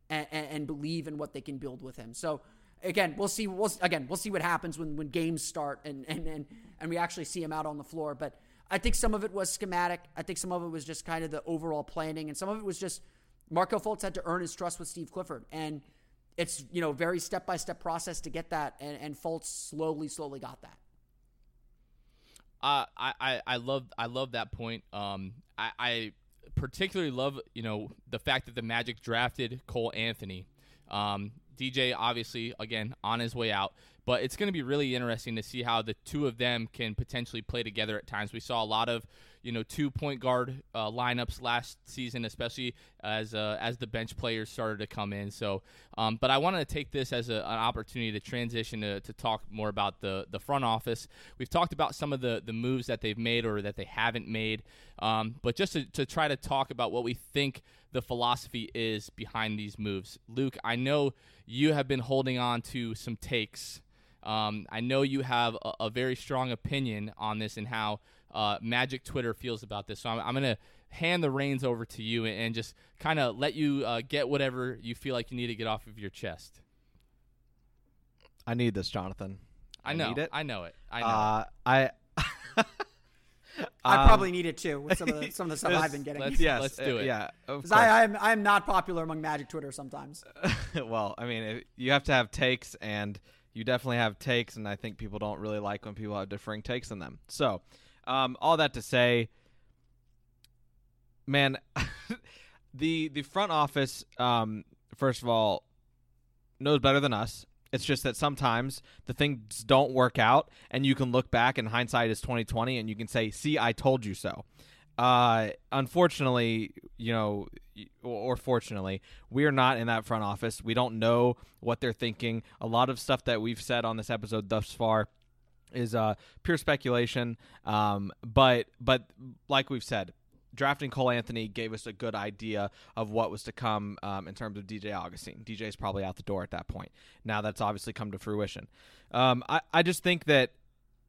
and, and, believe in what they can build with him. So again, we'll see. We'll, again, we'll see what happens when, when games start and, and, and, and we actually see him out on the floor. But I think some of it was schematic. I think some of it was just kind of the overall planning, and some of it was just Markelle Fultz had to earn his trust with Steve Clifford, and it's you know very step by step process to get that, and, and Fultz slowly, slowly got that. Uh, I, I, I love I love that point. Um, I, I particularly love, you know, the fact that the Magic drafted Cole Anthony. Um, DJ, obviously, again, on his way out. But it's going to be really interesting to see how the two of them can potentially play together at times. We saw a lot of, you know, two point guard uh, lineups last season, especially as uh, as the bench players started to come in. So, um, but I wanted to take this as a, an opportunity to transition to, to talk more about the the front office. We've talked about some of the the moves that they've made or that they haven't made, um, but just to, to try to talk about what we think the philosophy is behind these moves. Luke, I know you have been holding on to some takes um, I know you have a, a, very strong opinion on this and how uh, Magic Twitter feels about this. So I'm, I'm going to hand the reins over to you and, and just kind of let you uh, get whatever you feel like you need to get off of your chest. I need this, Jonathan. I, I know it. I know it. I know. Uh, I. I probably need it too with some of the, some of the stuff I've been getting. Let's, yes, let's do it. Yeah, because I am I am not popular among Magic Twitter sometimes. well, I mean, you have to have takes, and you definitely have takes, and I think people don't really like when people have differing takes on them. So, um, all that to say, man, the the front office, um, first of all, knows better than us. It's just that sometimes the things don't work out, and you can look back, and hindsight is twenty twenty, and you can say, "See, I told you so." Uh, unfortunately, you know, or fortunately, we are not in that front office. We don't know what they're thinking. A lot of stuff that we've said on this episode thus far is uh, pure speculation. Um, but but like we've said, drafting Cole Anthony gave us a good idea of what was to come um, in terms of DJ Augustin. DJ is probably out the door at that point. Now that's obviously come to fruition. Um, I, I just think that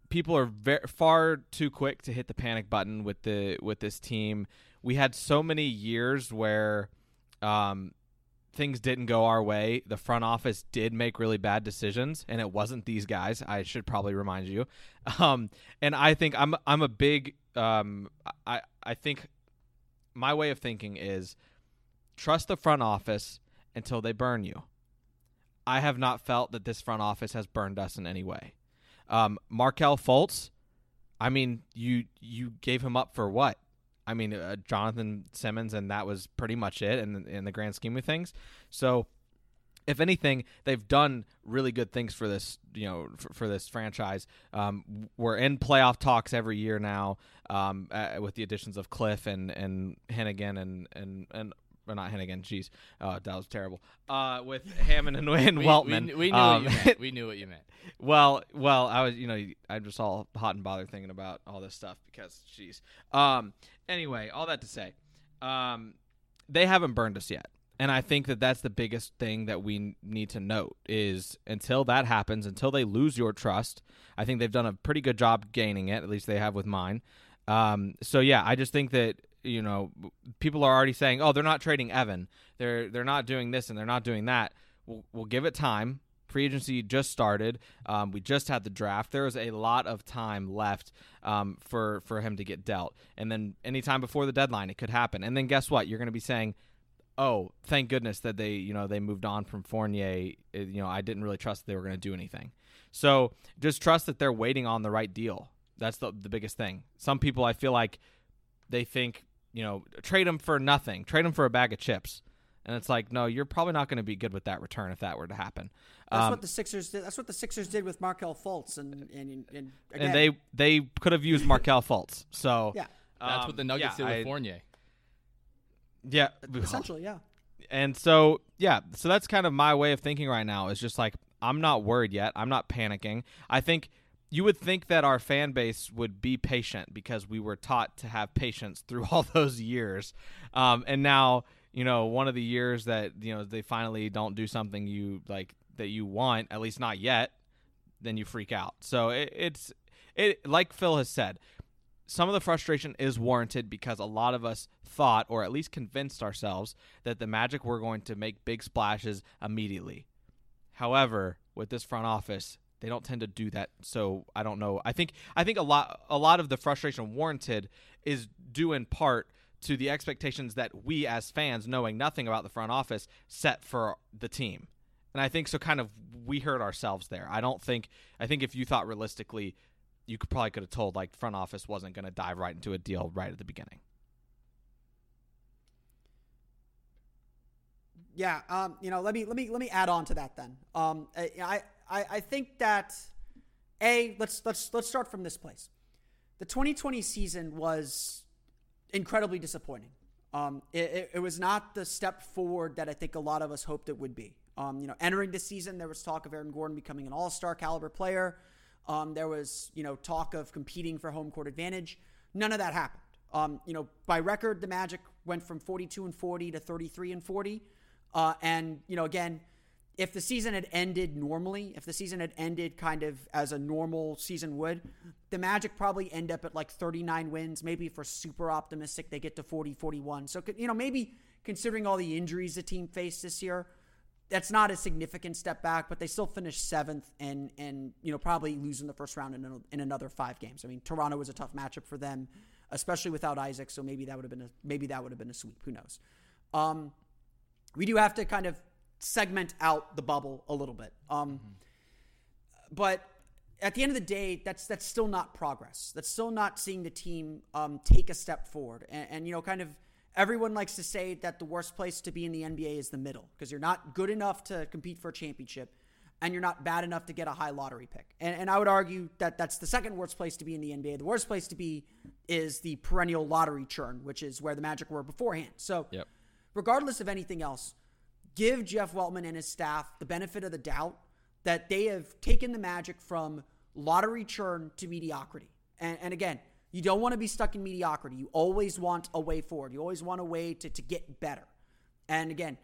people are very, far too quick to hit the panic button with the with this team. We had so many years where um, things didn't go our way. The front office did make really bad decisions, and it wasn't these guys. I should probably remind you. Um, and I think I'm I'm a big um, I I think my way of thinking is trust the front office until they burn you. I have not felt that this front office has burned us in any way. Um, Markelle Fultz, I mean, you you gave him up for what? I mean, uh, Jonathan Simmons, and that was pretty much it in in the grand scheme of things. So, if anything, they've done really good things for this, you know, for, for this franchise. Um, we're in playoff talks every year now, um, uh, with the additions of Cliff and and Hennigan and and and or not Hennigan. Jeez, uh, that was terrible. Uh, with Hammond and, and we, Weltman. We, we knew um, what you meant. We knew what you meant. well, well, I was, you know, I'm just all hot and bothered thinking about all this stuff because, jeez. Um, anyway, all that to say, um, they haven't burned us yet. And I think that that's the biggest thing that we need to note is until that happens, until they lose your trust, I think they've done a pretty good job gaining it. At least they have with mine. Um, so yeah, I just think that you know people are already saying, oh, they're not trading Evan. They're they're not doing this and they're not doing that. We'll, we'll give it time. Free agency just started. Um, we just had the draft. There is a lot of time left um, for for him to get dealt, and then anytime before the deadline, it could happen. And then guess what? You're going to be saying, "Oh, thank goodness that they you know they moved on from Fournier. You know, I didn't really trust they were going to do anything." So just trust that they're waiting on the right deal. That's the the biggest thing. Some people I feel like they think you know trade them for nothing, trade them for a bag of chips. And it's like, no, you're probably not going to be good with that return if that were to happen. That's Um, what the Sixers did. That's what the Sixers did with Markelle Fultz, and and, and, again, and they they could have used Markelle Fultz. So yeah, That's um, what the Nuggets yeah, did with I- Fournier. Yeah, essentially, yeah. and so yeah, so that's kind of my way of thinking right now. Is just like I'm not worried yet. I'm not panicking. I think you would think that our fan base would be patient because we were taught to have patience through all those years, um, and now you know one of the years that you know they finally don't do something you like that you want, at least not yet, then you freak out. So it, it's it like Phil has said, some of the frustration is warranted because a lot of us thought, or at least convinced ourselves, that the Magic were going to make big splashes immediately. However, with this front office, they don't tend to do that. So I don't know. I think I think a lot a lot of the frustration warranted is due in part to the expectations that we as fans, knowing nothing about the front office, set for the team. And I think so kind of we hurt ourselves there. I don't think I think if you thought realistically you could probably could have told like front office wasn't going to dive right into a deal right at the beginning. Yeah, um, you know, let me let me let me add on to that then. Um, I, I I think that a let's let's let's start from this place. The 2020 season was incredibly disappointing. Um, it, it, was not the step forward that I think a lot of us hoped it would be. Um, you know, entering the season, there was talk of Aaron Gordon becoming an All Star caliber player. Um, there was you know talk of competing for home court advantage. None of that happened. Um, you know, by record, the Magic went from 42 and 40 to 33 and 40. Uh, and, you know, again, if the season had ended normally, if the season had ended kind of as a normal season would, the Magic probably end up at like 39 wins. Maybe if we're super optimistic, they get to 40, 41. So, you know, maybe considering all the injuries the team faced this year, that's not a significant step back, but they still finished seventh and, and you know, probably losing the first round in, in another five games. I mean, Toronto was a tough matchup for them, especially without Isaac. So maybe that would have been a, maybe that would have been a sweep. Who knows? Um, we do have to kind of segment out the bubble a little bit. Um, But at the end of the day, that's that's still not progress. That's still not seeing the team um, take a step forward. And, and you know, kind of everyone likes to say that the worst place to be in the NBA is the middle because you're not good enough to compete for a championship, and you're not bad enough to get a high lottery pick. And, and I would argue that that's the second worst place to be in the NBA. The worst place to be is the perennial lottery churn, which is where the Magic were beforehand. So, Yep. Regardless of anything else, give Jeff Weltman and his staff the benefit of the doubt that they have taken the Magic from lottery churn to mediocrity. And, and again, you don't want to be stuck in mediocrity. You always want a way forward. You always want a way to, to get better. And again,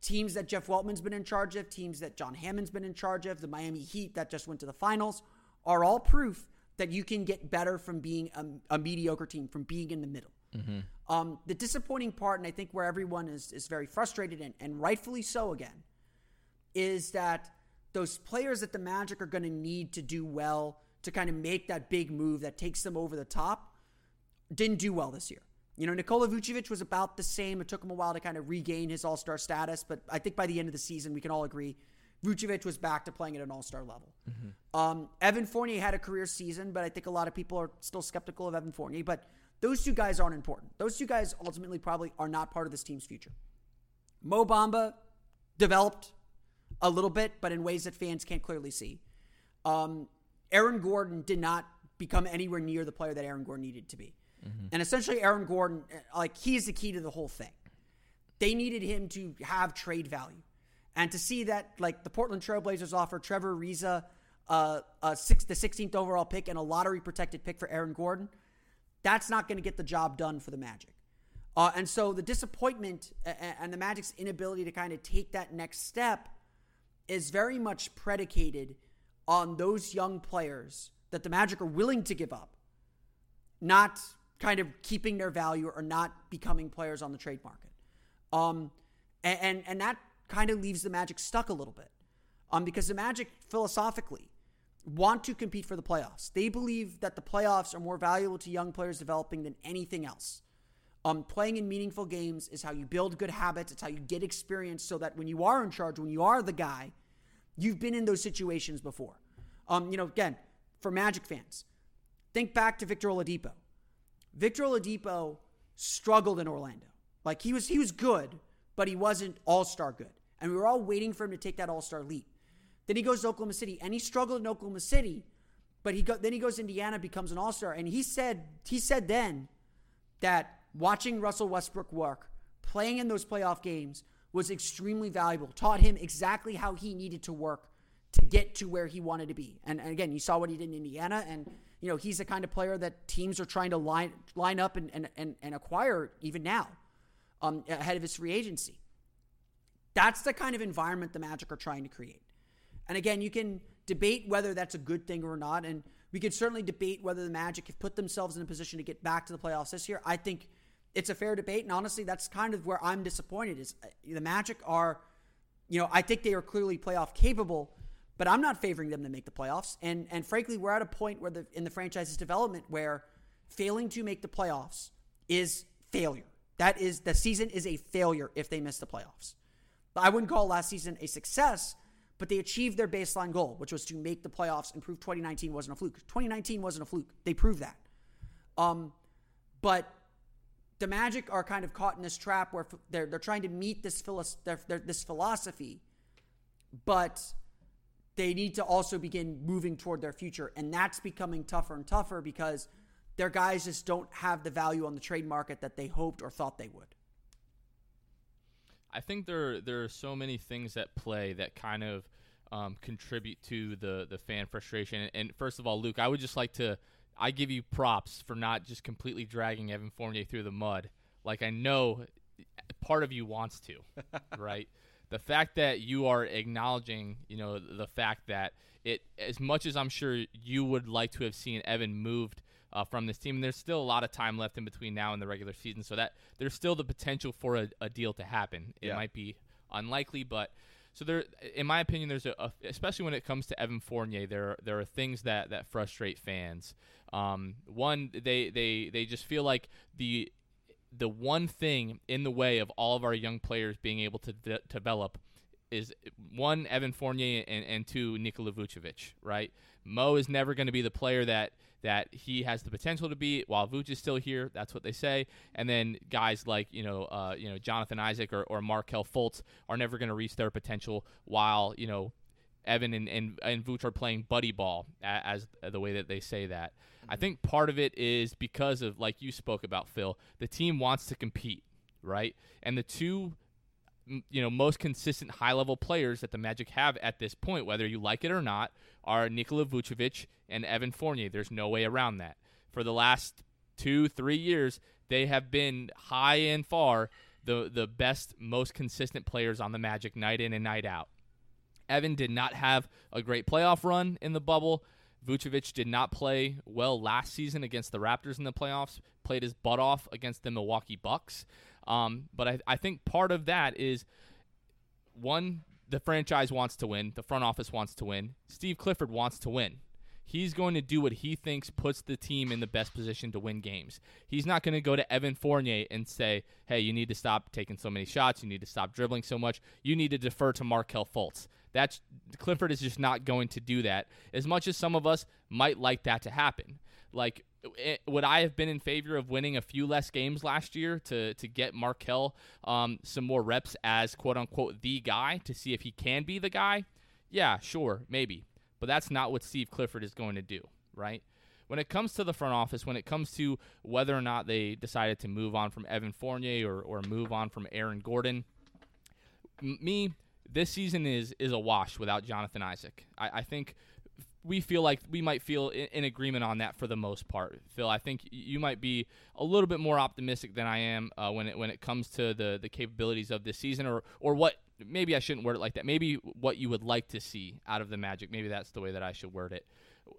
teams that Jeff Weltman's been in charge of, teams that John Hammond's been in charge of, the Miami Heat that just went to the finals, are all proof that you can get better from being a, a mediocre team, from being in the middle. Um, the disappointing part, and I think where everyone is, is very frustrated, and, and rightfully so again, is that those players that the Magic are going to need to do well to kind of make that big move that takes them over the top didn't do well this year. You know, Nikola Vucevic was about the same. It took him a while to kind of regain his All Star status, but I think by the end of the season, we can all agree Vucevic was back to playing at an All Star level. Um, Evan Fournier had a career season, but I think a lot of people are still skeptical of Evan Fournier. But those two guys aren't important. Those two guys ultimately probably are not part of this team's future. Mo Bamba developed a little bit, but in ways that fans can't clearly see. Um, Aaron Gordon did not become anywhere near the player that Aaron Gordon needed to be. And essentially, Aaron Gordon, uh, like, he's the key to the whole thing. They needed him to have trade value. And to see that, like, the Portland Trailblazers offer Trevor Ariza uh, uh, six, the 16th overall pick and a lottery protected pick for Aaron Gordon, that's not going to get the job done for the Magic. Uh, and so the disappointment and the Magic's inability to kind of take that next step is very much predicated on those young players that the Magic are willing to give up, not kind of keeping their value or not becoming players on the trade market. Um, and, and, and that kind of leaves the Magic stuck a little bit. Um, because the Magic philosophically want to compete for the playoffs. They believe that the playoffs are more valuable to young players developing than anything else. Um, playing in meaningful games is how you build good habits. It's how you get experience so that when you are in charge, when you are the guy, you've been in those situations before. Um, you know, again, for Magic fans, think back to Victor Oladipo. Victor Oladipo struggled in Orlando. Like he was he was good, but he wasn't all-star good. And we were all waiting for him to take that all-star leap. Then he goes to Oklahoma City and he struggled in Oklahoma City, but he go, then he goes to Indiana, becomes an all-star, and he said he said then that watching Russell Westbrook work, playing in those playoff games was extremely valuable. Taught him exactly how he needed to work to get to where he wanted to be. And, and again, you saw what he did in Indiana, and you know he's the kind of player that teams are trying to line line up and and, and, and acquire even now, um, ahead of his free agency. That's the kind of environment the Magic are trying to create. And again, you can debate whether that's a good thing or not. And we could certainly debate whether the Magic have put themselves in a position to get back to the playoffs this year. I think it's a fair debate. And honestly, that's kind of where I'm disappointed is uh, the Magic are, you know, I think they are clearly playoff capable, but I'm not favoring them to make the playoffs. And and frankly, we're at a point where the in the franchise's development where failing to make the playoffs is failure. That is the season is a failure if they miss the playoffs. I wouldn't call last season a success, but they achieved their baseline goal, which was to make the playoffs and prove 2019 wasn't a fluke. 2019 wasn't a fluke. They proved that. Um, but the Magic are kind of caught in this trap where they're they're trying to meet this this philosophy, but they need to also begin moving toward their future, and that's becoming tougher and tougher because their guys just don't have the value on the trade market that they hoped or thought they would. I think there there are so many things at play that kind of um, contribute to the the fan frustration. And first of all, Luke, I would just like to I give you props for not just completely dragging Evan Fournier through the mud. Like I know part of you wants to, right? The fact that you are acknowledging, you know, the fact that it, as much as I'm sure you would like to have seen Evan moved uh, from this team, and there's still a lot of time left in between now and the regular season, so that there's still the potential for a, a deal to happen. It Yeah. might be unlikely, but so there, in my opinion, there's a, a especially when it comes to Evan Fournier, there there are things that that frustrate fans. Um, one, they they they just feel like the the one thing in the way of all of our young players being able to de- develop is one Evan Fournier and, and two Nikola Vucevic, right? Mo is never going to be the player that that he has the potential to be while Vuce is still here. That's what they say. And then guys like you know uh, you know Jonathan Isaac or, or Markelle Fultz are never going to reach their potential while you know Evan and, and, and Vooch are playing buddy ball, as, as the way that they say that. I think part of it is because of, like you spoke about, Phil, the team wants to compete, right? And the two you know most consistent high level players that the Magic have at this point, whether you like it or not, are Nikola Vucevic and Evan Fournier. There's no way around that. For the last two, three years, they have been high and far the the best, most consistent players on the Magic night in and night out. Evan did not have a great playoff run in the bubble. Vucevic did not play well last season against the Raptors in the playoffs. Played his butt off against the Milwaukee Bucks. Um, but I, I think part of that is one, the franchise wants to win, the front office wants to win, Steve Clifford wants to win. He's going to do what he thinks puts the team in the best position to win games. He's not going to go to Evan Fournier and say, hey, you need to stop taking so many shots. You need to stop dribbling so much. You need to defer to Markelle Fultz. That's Clifford is just not going to do that. As much as some of us might like that to happen. Like would I have been in favor of winning a few less games last year to to get Markelle um, some more reps as quote unquote the guy to see if he can be the guy? Yeah, sure, maybe, but that's not what Steve Clifford is going to do, right? When it comes to the front office, when it comes to whether or not they decided to move on from Evan Fournier or, or move on from Aaron Gordon, m- me, this season is is a wash without Jonathan Isaac. I, I think we feel like we might feel in, agreement on that for the most part. Phil, I think you might be a little bit more optimistic than I am uh, when it when it comes to the the capabilities of this season, or or what. Maybe I shouldn't word it like that. Maybe what you would like to see out of the Magic. Maybe that's the way that I should word it.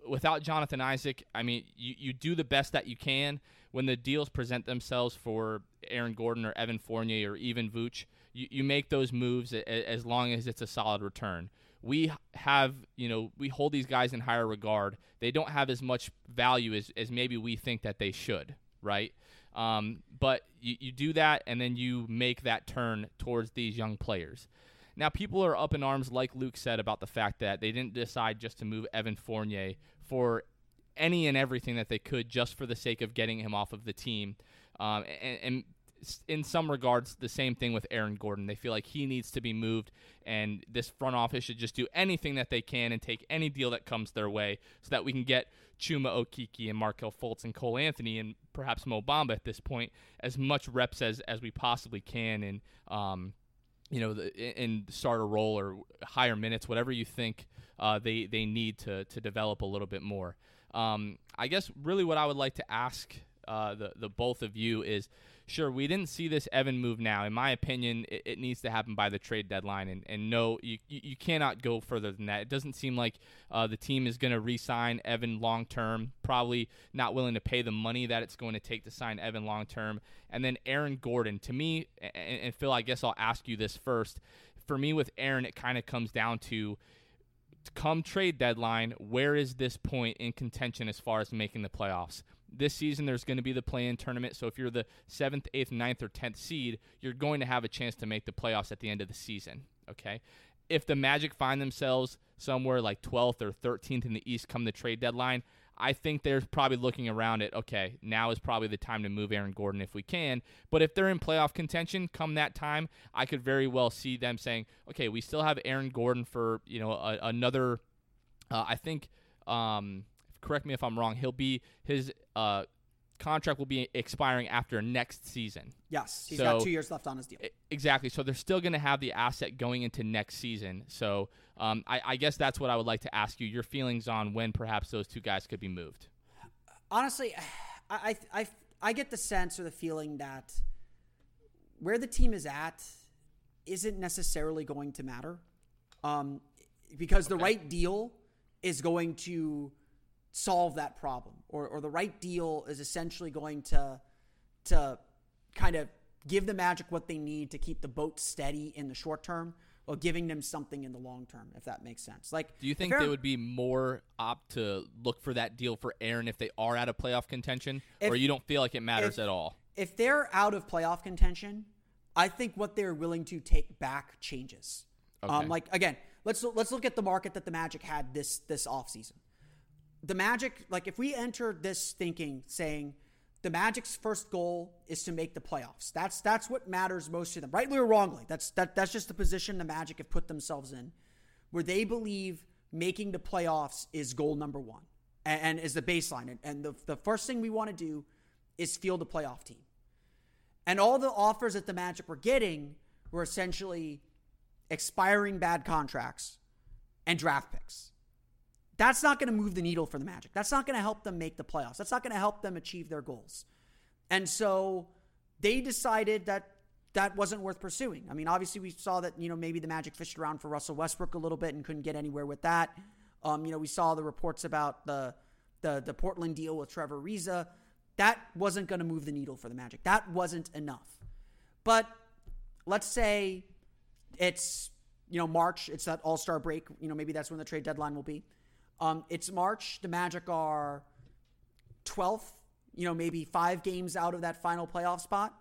Without Jonathan Isaac, I mean, you, you do the best that you can. When the deals present themselves for Aaron Gordon or Evan Fournier or even Vooch, you, you make those moves as long as it's a solid return we have, you know, we hold these guys in higher regard. They don't have as much value as, as maybe we think that they should, right? Um, but you, you do that, and then you make that turn towards these young players. Now, people are up in arms, like Luke said, about the fact that they didn't decide just to move Evan Fournier for any and everything that they could just for the sake of getting him off of the team. Um, and, and in some regards, the same thing with Aaron Gordon. They feel like he needs to be moved, and this front office should just do anything that they can and take any deal that comes their way so that we can get Chuma Okeke and Markelle Fultz and Cole Anthony and perhaps Mo Bamba at this point as much reps as, as we possibly can and um, you know the, and start a role or higher minutes, whatever you think uh, they they need to to develop a little bit more. Um, I guess really what I would like to ask uh, the the both of you is sure, we didn't see this Evan move now. In my opinion, it, it needs to happen by the trade deadline. And, and no, you, you cannot go further than that. It doesn't seem like uh, the team is going to re sign Evan long term, probably not willing to pay the money that it's going to take to sign Evan long term. And then Aaron Gordon, to me, and, and Phil, I guess I'll ask you this first. For me, with Aaron, it kind of comes down to come trade deadline, where is this point in contention as far as making the playoffs? This season there's going to be the play-in tournament. So if you're the seventh, eighth, ninth, or tenth seed, you're going to have a chance to make the playoffs at the end of the season. Okay. If the Magic find themselves somewhere like 12th or 13th in the East come the trade deadline, I think they're probably looking around it. Okay, now is probably the time to move Aaron Gordon if we can. But if they're in playoff contention come that time, I could very well see them saying, okay, we still have Aaron Gordon for you know a, another. Uh, I think um, correct me if I'm wrong. He'll be his uh, contract will be expiring after next season. Yes, he's so, got two years left on his deal. Exactly. So they're still going to have the asset going into next season. So um, I, I, guess that's what I would like to ask you: your feelings on when perhaps those two guys could be moved. Honestly, I I I get the sense or the feeling that where the team is at isn't necessarily going to matter, um, because okay. the right deal is going to solve that problem or, or the right deal is essentially going to to kind of give the magic what they need to keep the boat steady in the short term while giving them something in the long term if that makes sense. Like do you think they would be more opt to look for that deal for aaron if they are out of playoff contention if, or you don't feel like it matters if, at all? if they're out of playoff contention i think what they're willing to take back changes. Um, okay. um, like again let's let's look at the market that the magic had this this offseason the Magic, like if we enter this thinking saying the Magic's first goal is to make the playoffs, that's that's what matters most to them, rightly or wrongly. That's that that's just the position the Magic have put themselves in. where they believe making the playoffs is goal number one and, and is the baseline. And, and the, the first thing we want to do is field a playoff team. And all the offers that the Magic were getting were essentially expiring bad contracts and draft picks. That's not going to move the needle for the Magic. That's not going to help them make the playoffs. That's not going to help them achieve their goals. And so they decided that that wasn't worth pursuing. I mean, obviously, we saw that, you know, maybe the Magic fished around for Russell Westbrook a little bit and couldn't get anywhere with that. Um, you know, we saw the reports about the, the, the Portland deal with Trevor Ariza. That wasn't going to move the needle for the Magic. That wasn't enough. But let's say it's, you know, March, it's that all star break. You know, maybe that's when the trade deadline will be. Um, it's March. The Magic are 12th, you know, maybe five games out of that final playoff spot.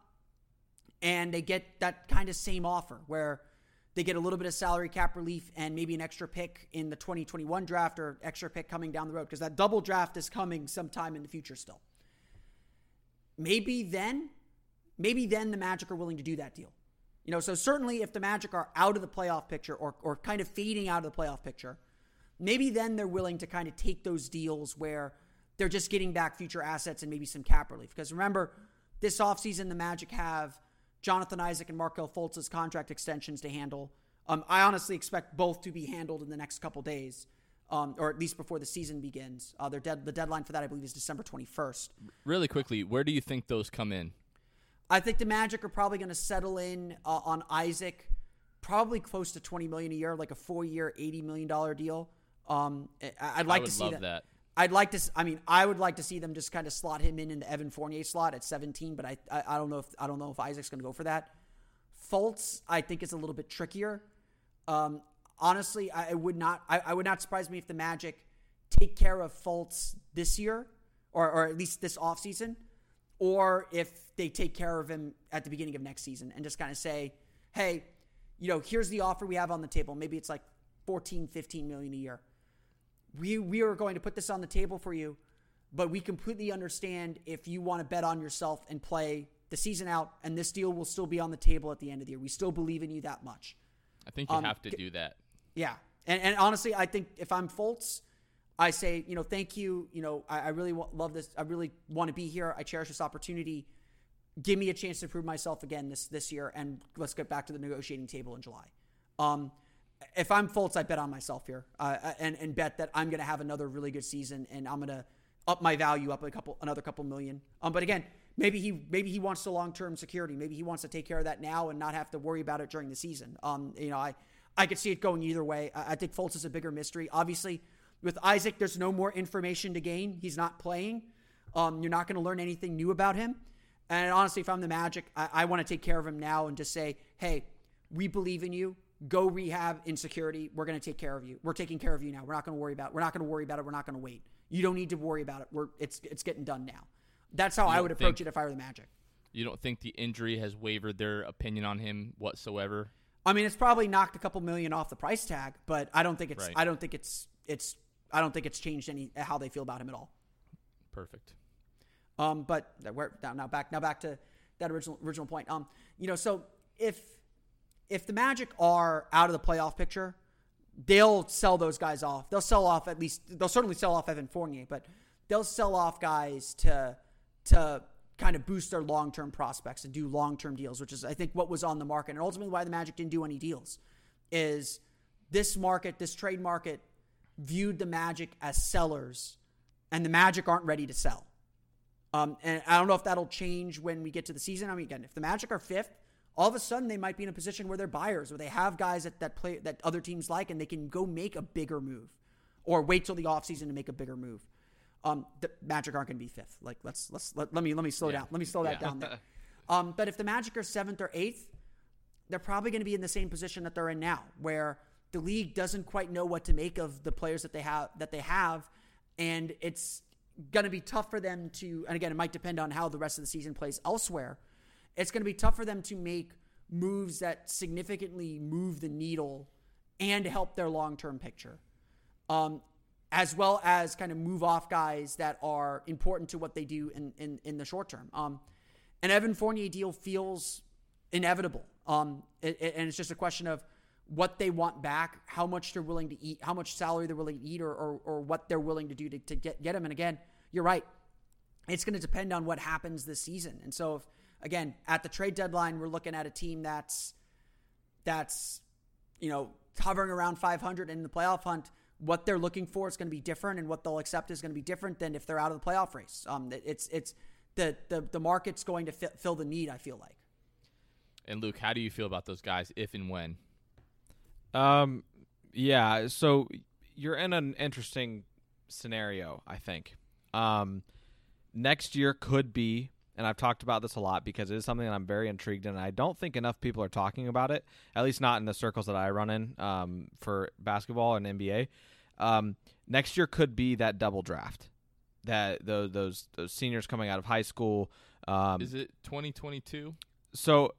And they get that kind of same offer where they get a little bit of salary cap relief and maybe an extra pick in the 2021 draft or extra pick coming down the road because that double draft is coming sometime in the future still. Maybe then, maybe then the Magic are willing to do that deal. You know, so certainly if the Magic are out of the playoff picture or, or kind of fading out of the playoff picture, maybe then they're willing to kind of take those deals where they're just getting back future assets and maybe some cap relief. Because remember, this offseason, the Magic have Jonathan Isaac and Markelle Fultz's contract extensions to handle. Um, I honestly expect both to be handled in the next couple days, um, or at least before the season begins. Uh, dead, the deadline for that, I believe, is December 21st. Really quickly, where do you think those come in? I think the Magic are probably going to settle in uh, on Isaac, probably close to 20 million a year, like a four-year, 80 million dollar deal. Um, I'd like to see that. that. I'd like to. I mean, I would like to see them just kind of slot him in in the Evan Fournier slot at 17. But I, I, I don't know if I don't know if Isaac's going to go for that. Fultz, I think is a little bit trickier. Um, honestly, I, I would not. I, I, would not surprise me if the Magic take care of Fultz this year, or or at least this offseason, or if they take care of him at the beginning of next season and just kind of say, hey, you know, here's the offer we have on the table. Maybe it's like 14, 15 million a year we we are going to put this on the table for you, but we completely understand if you want to bet on yourself and play the season out, and this deal will still be on the table at the end of the year. We still believe in you that much. I think you um, have to do that. Yeah, and and honestly, I think if I'm Fultz, I say you know thank you. You know I, I really love this. I really want to be here. I cherish this opportunity. Give me a chance to prove myself again this this year, and let's get back to the negotiating table in July. Um, if I'm Fultz, I bet on myself here, uh, and and bet that I'm going to have another really good season, and I'm going to up my value up a couple, another couple million. Um, but again, maybe he maybe he wants the long term security. Maybe he wants to take care of that now and not have to worry about it during the season. Um, you know, I I could see it going either way. I, I think Fultz is a bigger mystery. Obviously, with Isaac, there's no more information to gain. He's not playing. Um, you're not going to learn anything new about him. And honestly, if I'm the Magic, I, I want to take care of him now and just say, hey, we believe in you go rehab insecurity. We're going to take care of you. We're taking care of you now. We're not going to worry about it. We're not going to worry about it. We're not going to wait. You don't need to worry about it. We're it's it's getting done now. That's how you I would approach it if I were the Magic. You don't think the injury has wavered their opinion on him whatsoever? I mean, it's probably knocked a couple million off the price tag, but I don't think it's right. I don't think it's it's I don't think it's changed any how they feel about him at all. Perfect. Um, but we're now back now back to that original original point. Um, you know, so if if the Magic are out of the playoff picture, they'll sell those guys off. They'll sell off at least. They'll certainly sell off Evan Fournier, but they'll sell off guys to to kind of boost their long term prospects and do long term deals, which is I think what was on the market and ultimately why the Magic didn't do any deals. Is this market, this trade market, viewed the Magic as sellers, and the Magic aren't ready to sell. Um, and I don't know if that'll change when we get to the season. I mean, again, if the Magic are fifth, all of a sudden they might be in a position where they're buyers, where they have guys that, that play that other teams like, and they can go make a bigger move, or wait till the offseason to make a bigger move. Um, the Magic aren't going to be fifth. Like let's let's let, let me let me slow yeah. down. Let me slow that yeah. down there. Um, but if the Magic are seventh or eighth, they're probably going to be in the same position that they're in now, where the league doesn't quite know what to make of the players that they have that they have, and it's going to be tough for them to. And again, it might depend on how the rest of the season plays elsewhere it's going to be tough for them to make moves that significantly move the needle and help their long term picture. Um, as well as kind of move off guys that are important to what they do in, in, in the short term. Um, an Evan Fournier deal feels inevitable. Um, it, it, and it's just a question of what they want back, how much they're willing to eat, how much salary they're willing to eat, or or, or what they're willing to do to, to get get him. And again, you're right. It's going to depend on what happens this season. And so, if, again, at the trade deadline, we're looking at a team that's that's you know hovering around 500 in the playoff hunt. What they're looking for is going to be different, and what they'll accept is going to be different than if they're out of the playoff race. Um, it's it's the the the market's going to fi- fill the need. I feel like. And Luke, how do you feel about those guys if and when? Um, yeah. So you're in an interesting scenario, I think. Um, next year could be, and I've talked about this a lot because it is something that I'm very intrigued in. And I don't think enough people are talking about it, at least not in the circles that I run in um, for basketball and NBA. Um, next year could be that double draft, that those those, those seniors coming out of high school. Um, Is it 2022? so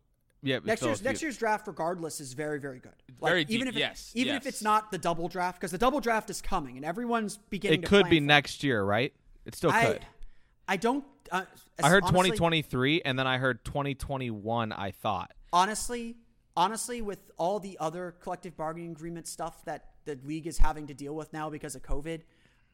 yeah, Next year's next year's draft, regardless, is very very good. Very deep, even if it- yes, even if it's not the double draft, because the double draft is coming and everyone's beginning. it to could plan be for it. next year, right? It still I, could. I don't. Uh, I heard honestly- 2023 and then I heard 2021 I thought. honestly, honestly, with all the other collective bargaining agreement stuff that the league is having to deal with now because of COVID,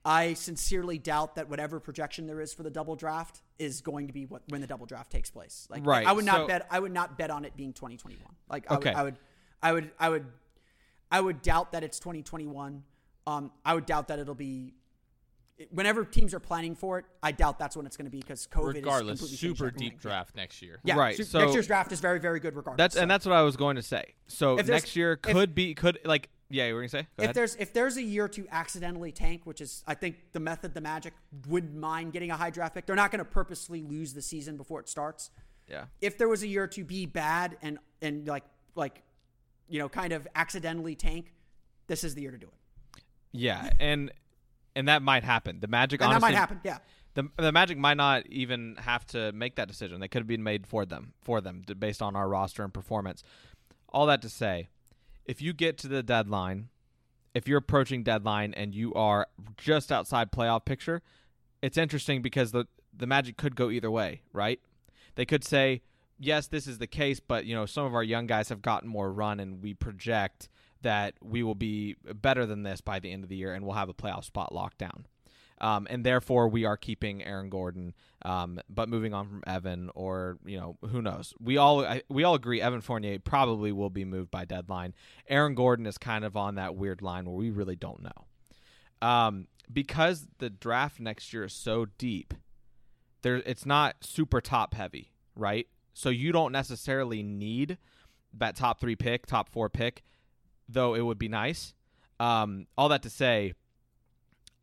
I sincerely doubt that whatever projection there is for the double draft is going to be what when the double draft takes place. Like, Right, I would not so- bet. I would not bet on it being 2021. Like, I, Okay. would, I would, I would, I would, I would doubt that it's 2021. Um, I would doubt that it'll be. Whenever teams are planning for it, I doubt that's when it's going to be because COVID. Regardless, is completely super everything. deep draft next year. Yeah, Right, so so- next year's draft is very, very good. Regardless, That's So- and that's what I was going to say. So next year if- could be could like yeah, you were gonna say? Go if ahead. there's if there's a year to accidentally tank, which is I think the method the Magic wouldn't mind getting a high draft pick. They're not going to purposely lose the season before it starts. yeah. If there was a year to be bad and and like like you know kind of accidentally tank, this is the year to do it. Yeah, and and that might happen. The Magic And that might happen. Yeah. The the Magic might not even have to make that decision. They could have been made for them for them based on our roster and performance. All that to say, if you get to the deadline, if you're approaching deadline and you are just outside playoff picture, it's interesting because the the Magic could go either way, right? They could say, "Yes, this is the case, but you know, some of our young guys have gotten more run and we project that we will be better than this by the end of the year and we'll have a playoff spot locked down." Um, and therefore, we are keeping Aaron Gordon, um, but moving on from Evan, or you know, who knows? We all I, we all agree Evan Fournier probably will be moved by deadline. Aaron Gordon is kind of on that weird line where we really don't know, um, because the draft next year is so deep. There, it's not super top heavy, right? So you don't necessarily need that top three pick, top four pick, though it would be nice. Um, all that to say,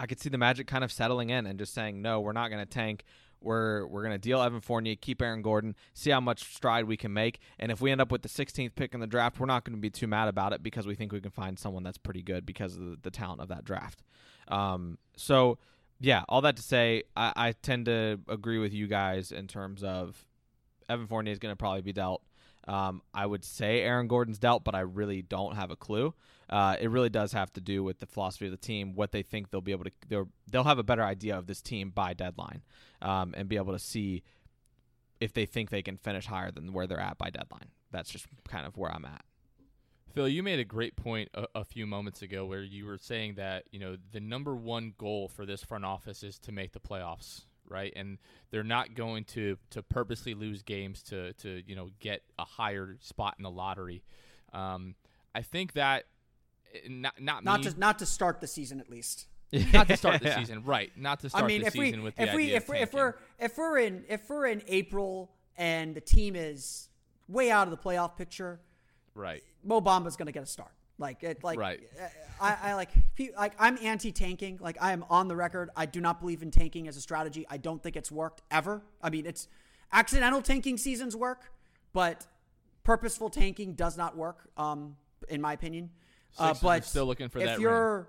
I could see the Magic kind of settling in and just saying, no, we're not going to tank. We're we're going to deal Evan Fournier, keep Aaron Gordon, see how much stride we can make, and if we end up with the 16th pick in the draft, we're not going to be too mad about it because we think we can find someone that's pretty good because of the, the talent of that draft. Um, so yeah, all that to say, I, I tend to agree with you guys in terms of Evan Fournier is going to probably be dealt. Um, I would say Aaron Gordon's dealt, but I really don't have a clue. Uh, it really does have to do with the philosophy of the team, what they think they'll be able to. They'll they'll have a better idea of this team by deadline, um, and be able to see if they think they can finish higher than where they're at by deadline. That's just kind of where I'm at. Phil, you made a great point a, a few moments ago where you were saying that you know the number one goal for this front office is to make the playoffs, right? And they're not going to to purposely lose games to to you know get a higher spot in the lottery. Um, I think that eh, not not Not me, to not to start the season at least. not to start the season, right? Not to start I mean, the if we with the if we if we're if we're if we're in if we're in April and the team is way out of the playoff picture, right. Mo Bamba's going to get a start. Like it, like Right. I, I like like I'm anti-tanking. Like I am on the record. I do not believe in tanking as a strategy. I don't think it's worked ever. I mean, it's accidental tanking seasons work, but purposeful tanking does not work. Um, in my opinion. Uh, but still looking for if that ring. you're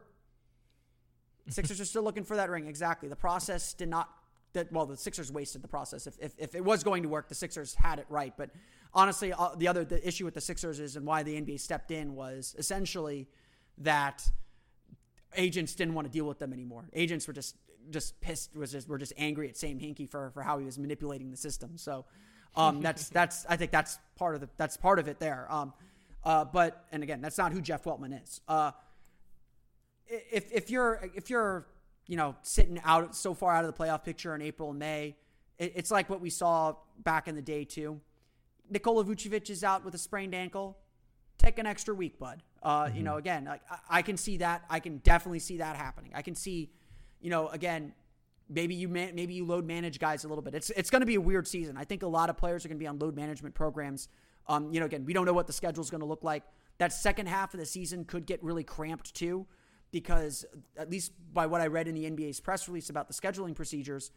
Sixers are still looking for that ring. Exactly. The process did not. That well, the Sixers wasted the process. If, if, if it was going to work, the Sixers had it right. But honestly, uh, the other the issue with the Sixers is and why the NBA stepped in was essentially that agents didn't want to deal with them anymore. Agents were just just pissed. Was just were just angry at Sam Hinkie for for how he was manipulating the system. So um, that's that's I think that's part of the that's part of it there. Um, Uh, but and again, that's not who Jeff Weltman is. Uh, if if you're if you're you know sitting out so far out of the playoff picture in April and May, it, it's like what we saw back in the day too. Nikola Vucevic is out with a sprained ankle. Take an extra week, bud. Uh, mm-hmm. You know, again, like, I, I can see that. I can definitely see that happening. I can see, you know, again, maybe you man, maybe you load manage guys a little bit. It's it's going to be a weird season. I think a lot of players are going to be on load management programs. Um, you know, again, we don't know what the schedule is going to look like. That second half of the season could get really cramped too, because at least by what I read in the NBA's press release about the scheduling procedures,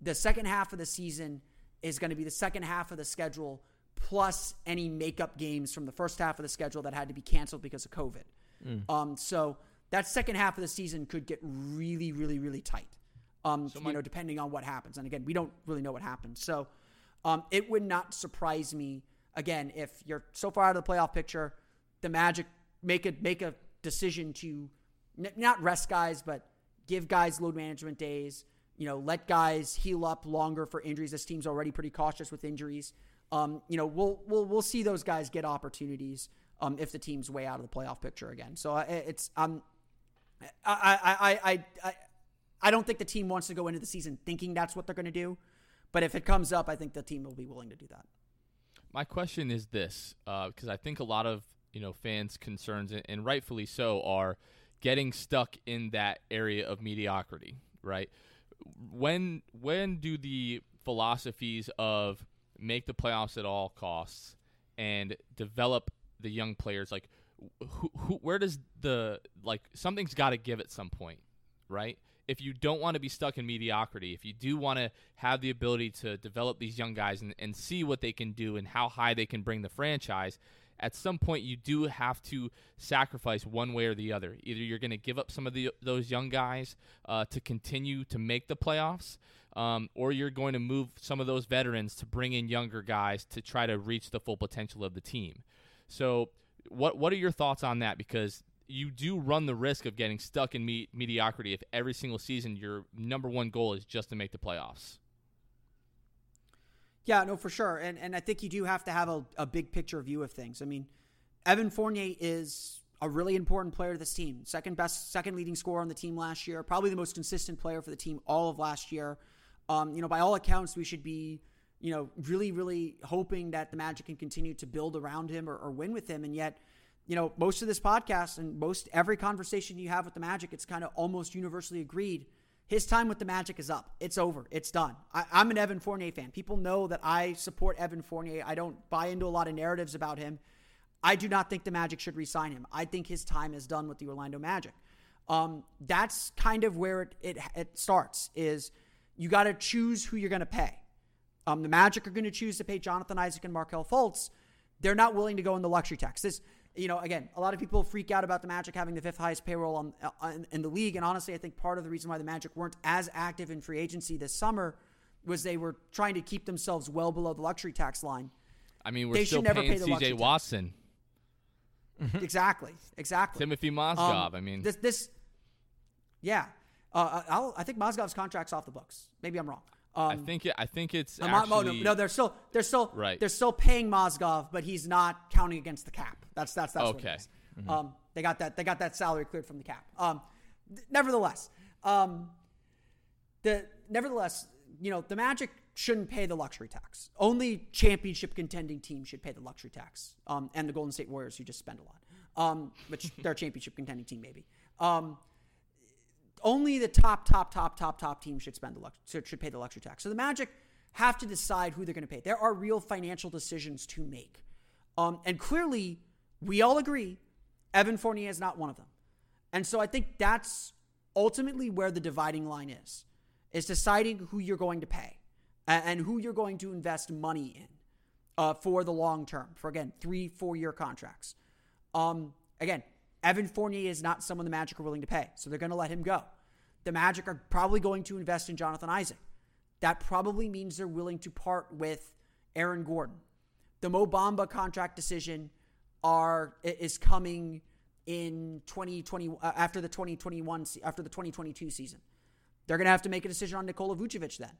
the second half of the season is going to be the second half of the schedule plus any makeup games from the first half of the schedule that had to be canceled because of COVID. Mm. Um, so that second half of the season could get really, really, really tight. Um, so my- you know, depending on what happens. And again, we don't really know what happens. So um, it would not surprise me again if you're so far out of the playoff picture, the Magic make a make a decision to n- not rest guys, but give guys load management days. You know, let guys heal up longer for injuries. This team's already pretty cautious with injuries. Um, you know, we'll we'll we'll see those guys get opportunities um, if the team's way out of the playoff picture again. So uh, it's um, I I I I I don't think the team wants to go into the season thinking that's what they're going to do, but if it comes up, I think the team will be willing to do that. My question is this, because uh, I think a lot of you know fans' concerns, and rightfully so, are getting stuck in that area of mediocrity. Right? When when do the philosophies of make the playoffs at all costs and develop the young players like who, who where does the like something's got to give at some point right? If you don't want to be stuck in mediocrity if you do want to have the ability to develop these young guys and, and see what they can do and how high they can bring the franchise at some point you do have to sacrifice one way or the other. Either you're going to give up some of the, those young guys uh, to continue to make the playoffs um, or you're going to move some of those veterans to bring in younger guys to try to reach the full potential of the team. So, what what are your thoughts on that? Because you do run the risk of getting stuck in me- mediocrity if every single season your number one goal is just to make the playoffs. Yeah, no, for sure, and and I think you do have to have a, a big picture view of things. I mean, Evan Fournier is a really important player to this team. Second best, second leading scorer on the team last year. Probably the most consistent player for the team all of last year. Um, you know, by all accounts, we should be, you know, really, really hoping that the Magic can continue to build around him or, or win with him. And yet, you know, most of this podcast and most every conversation you have with the Magic, it's kind of almost universally agreed. His time with the Magic is up. It's over. It's done. I, am an Evan Fournier fan. People know that I support Evan Fournier. I don't buy into a lot of narratives about him. I do not think the Magic should resign him. I think his time is done with the Orlando Magic. Um, that's kind of where it, it, it starts. Is you got to choose who you're going to pay. Um, the Magic are going to choose to pay Jonathan Isaac and Markelle Fultz. They're not willing to go in the luxury tax. This, you know, again, a lot of people freak out about the Magic having the fifth highest payroll on, uh, in, in the league. And honestly, I think part of the reason why the Magic weren't as active in free agency this summer was they were trying to keep themselves well below the luxury tax line. I mean, we're they still paying pay CJ Watson. exactly, exactly. Timothy Mozgov. Um, I mean, this, this, yeah. Uh, I'll, i think Mozgov's contract's off the books. Maybe I'm wrong. Um, I think it, I think it's no, actually, no, no, they're still they're still right. They're still paying Mozgov, but he's not counting against the cap. That's that's that's okay. What mm-hmm. um, they got that they got that salary cleared from the cap. Um, th- nevertheless, um, the nevertheless, you know, the Magic shouldn't pay the luxury tax. Only championship contending teams should pay the luxury tax. Um, and the Golden State Warriors, who just spend a lot. Um, which they're a championship contending team, maybe. Only the top, top, top, top, top team should spend the should pay the luxury tax. So the Magic have to decide who they're going to pay. There are real financial decisions to make, um, and clearly, we all agree, Evan Fournier is not one of them. And so I think that's ultimately where the dividing line is: is deciding who you're going to pay and who you're going to invest money in uh, for the long term. For again, three, four year contracts. Um, again, Evan Fournier is not someone the Magic are willing to pay, so they're going to let him go. The Magic are probably going to invest in Jonathan Isaac. That probably means they're willing to part with Aaron Gordon. The Mo Bamba contract decision are is coming in 2020 uh, after the 2021 after the 2022 season. They're going to have to make a decision on Nikola Vucevic then.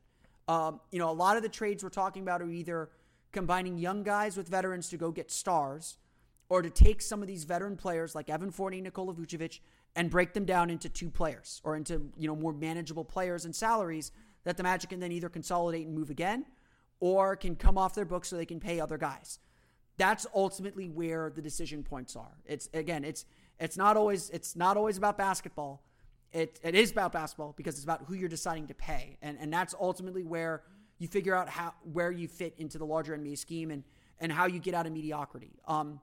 Um, you know, a lot of the trades we're talking about are either combining young guys with veterans to go get stars or to take some of these veteran players like Evan Fournier, Nikola Vucevic, and break them down into two players or into you know more manageable players and salaries that the Magic can then either consolidate and move again, or can come off their books so they can pay other guys. That's ultimately where the decision points are. It's again, it's it's not always it's not always about basketball. It it is about basketball because it's about who you're deciding to pay, and and that's ultimately where you figure out how where you fit into the larger NBA scheme and and how you get out of mediocrity. Um,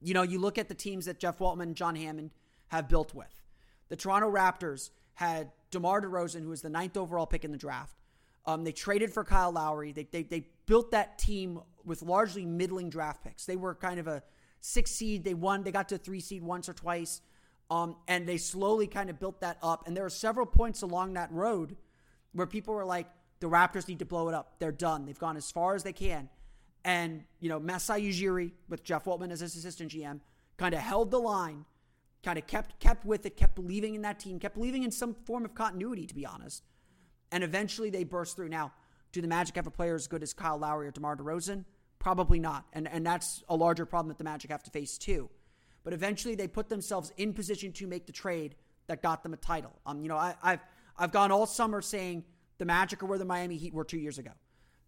you know, you look at the teams that Jeff Weltman and John Hammond have built with. The Toronto Raptors had DeMar DeRozan, who was the ninth overall pick in the draft. Um, they traded for Kyle Lowry. They, they, they built that team with largely middling draft picks. They were kind of a six seed. They won. They got to three seed once or twice. Um, and they slowly kind of built that up. And there were several points along that road where people were like, the Raptors need to blow it up. They're done. They've gone as far as they can. And, you know, Masai Ujiri with Jeff Weltman as his assistant GM kind of held the line, kind of kept kept with it, kept believing in that team, kept believing in some form of continuity, to be honest. And eventually they burst through. Now, do the Magic have a player as good as Kyle Lowry or DeMar DeRozan? Probably not. And and that's a larger problem that the Magic have to face too. But eventually they put themselves in position to make the trade that got them a title. Um, you know, I, I've I've gone all summer saying the Magic are where the Miami Heat were two years ago.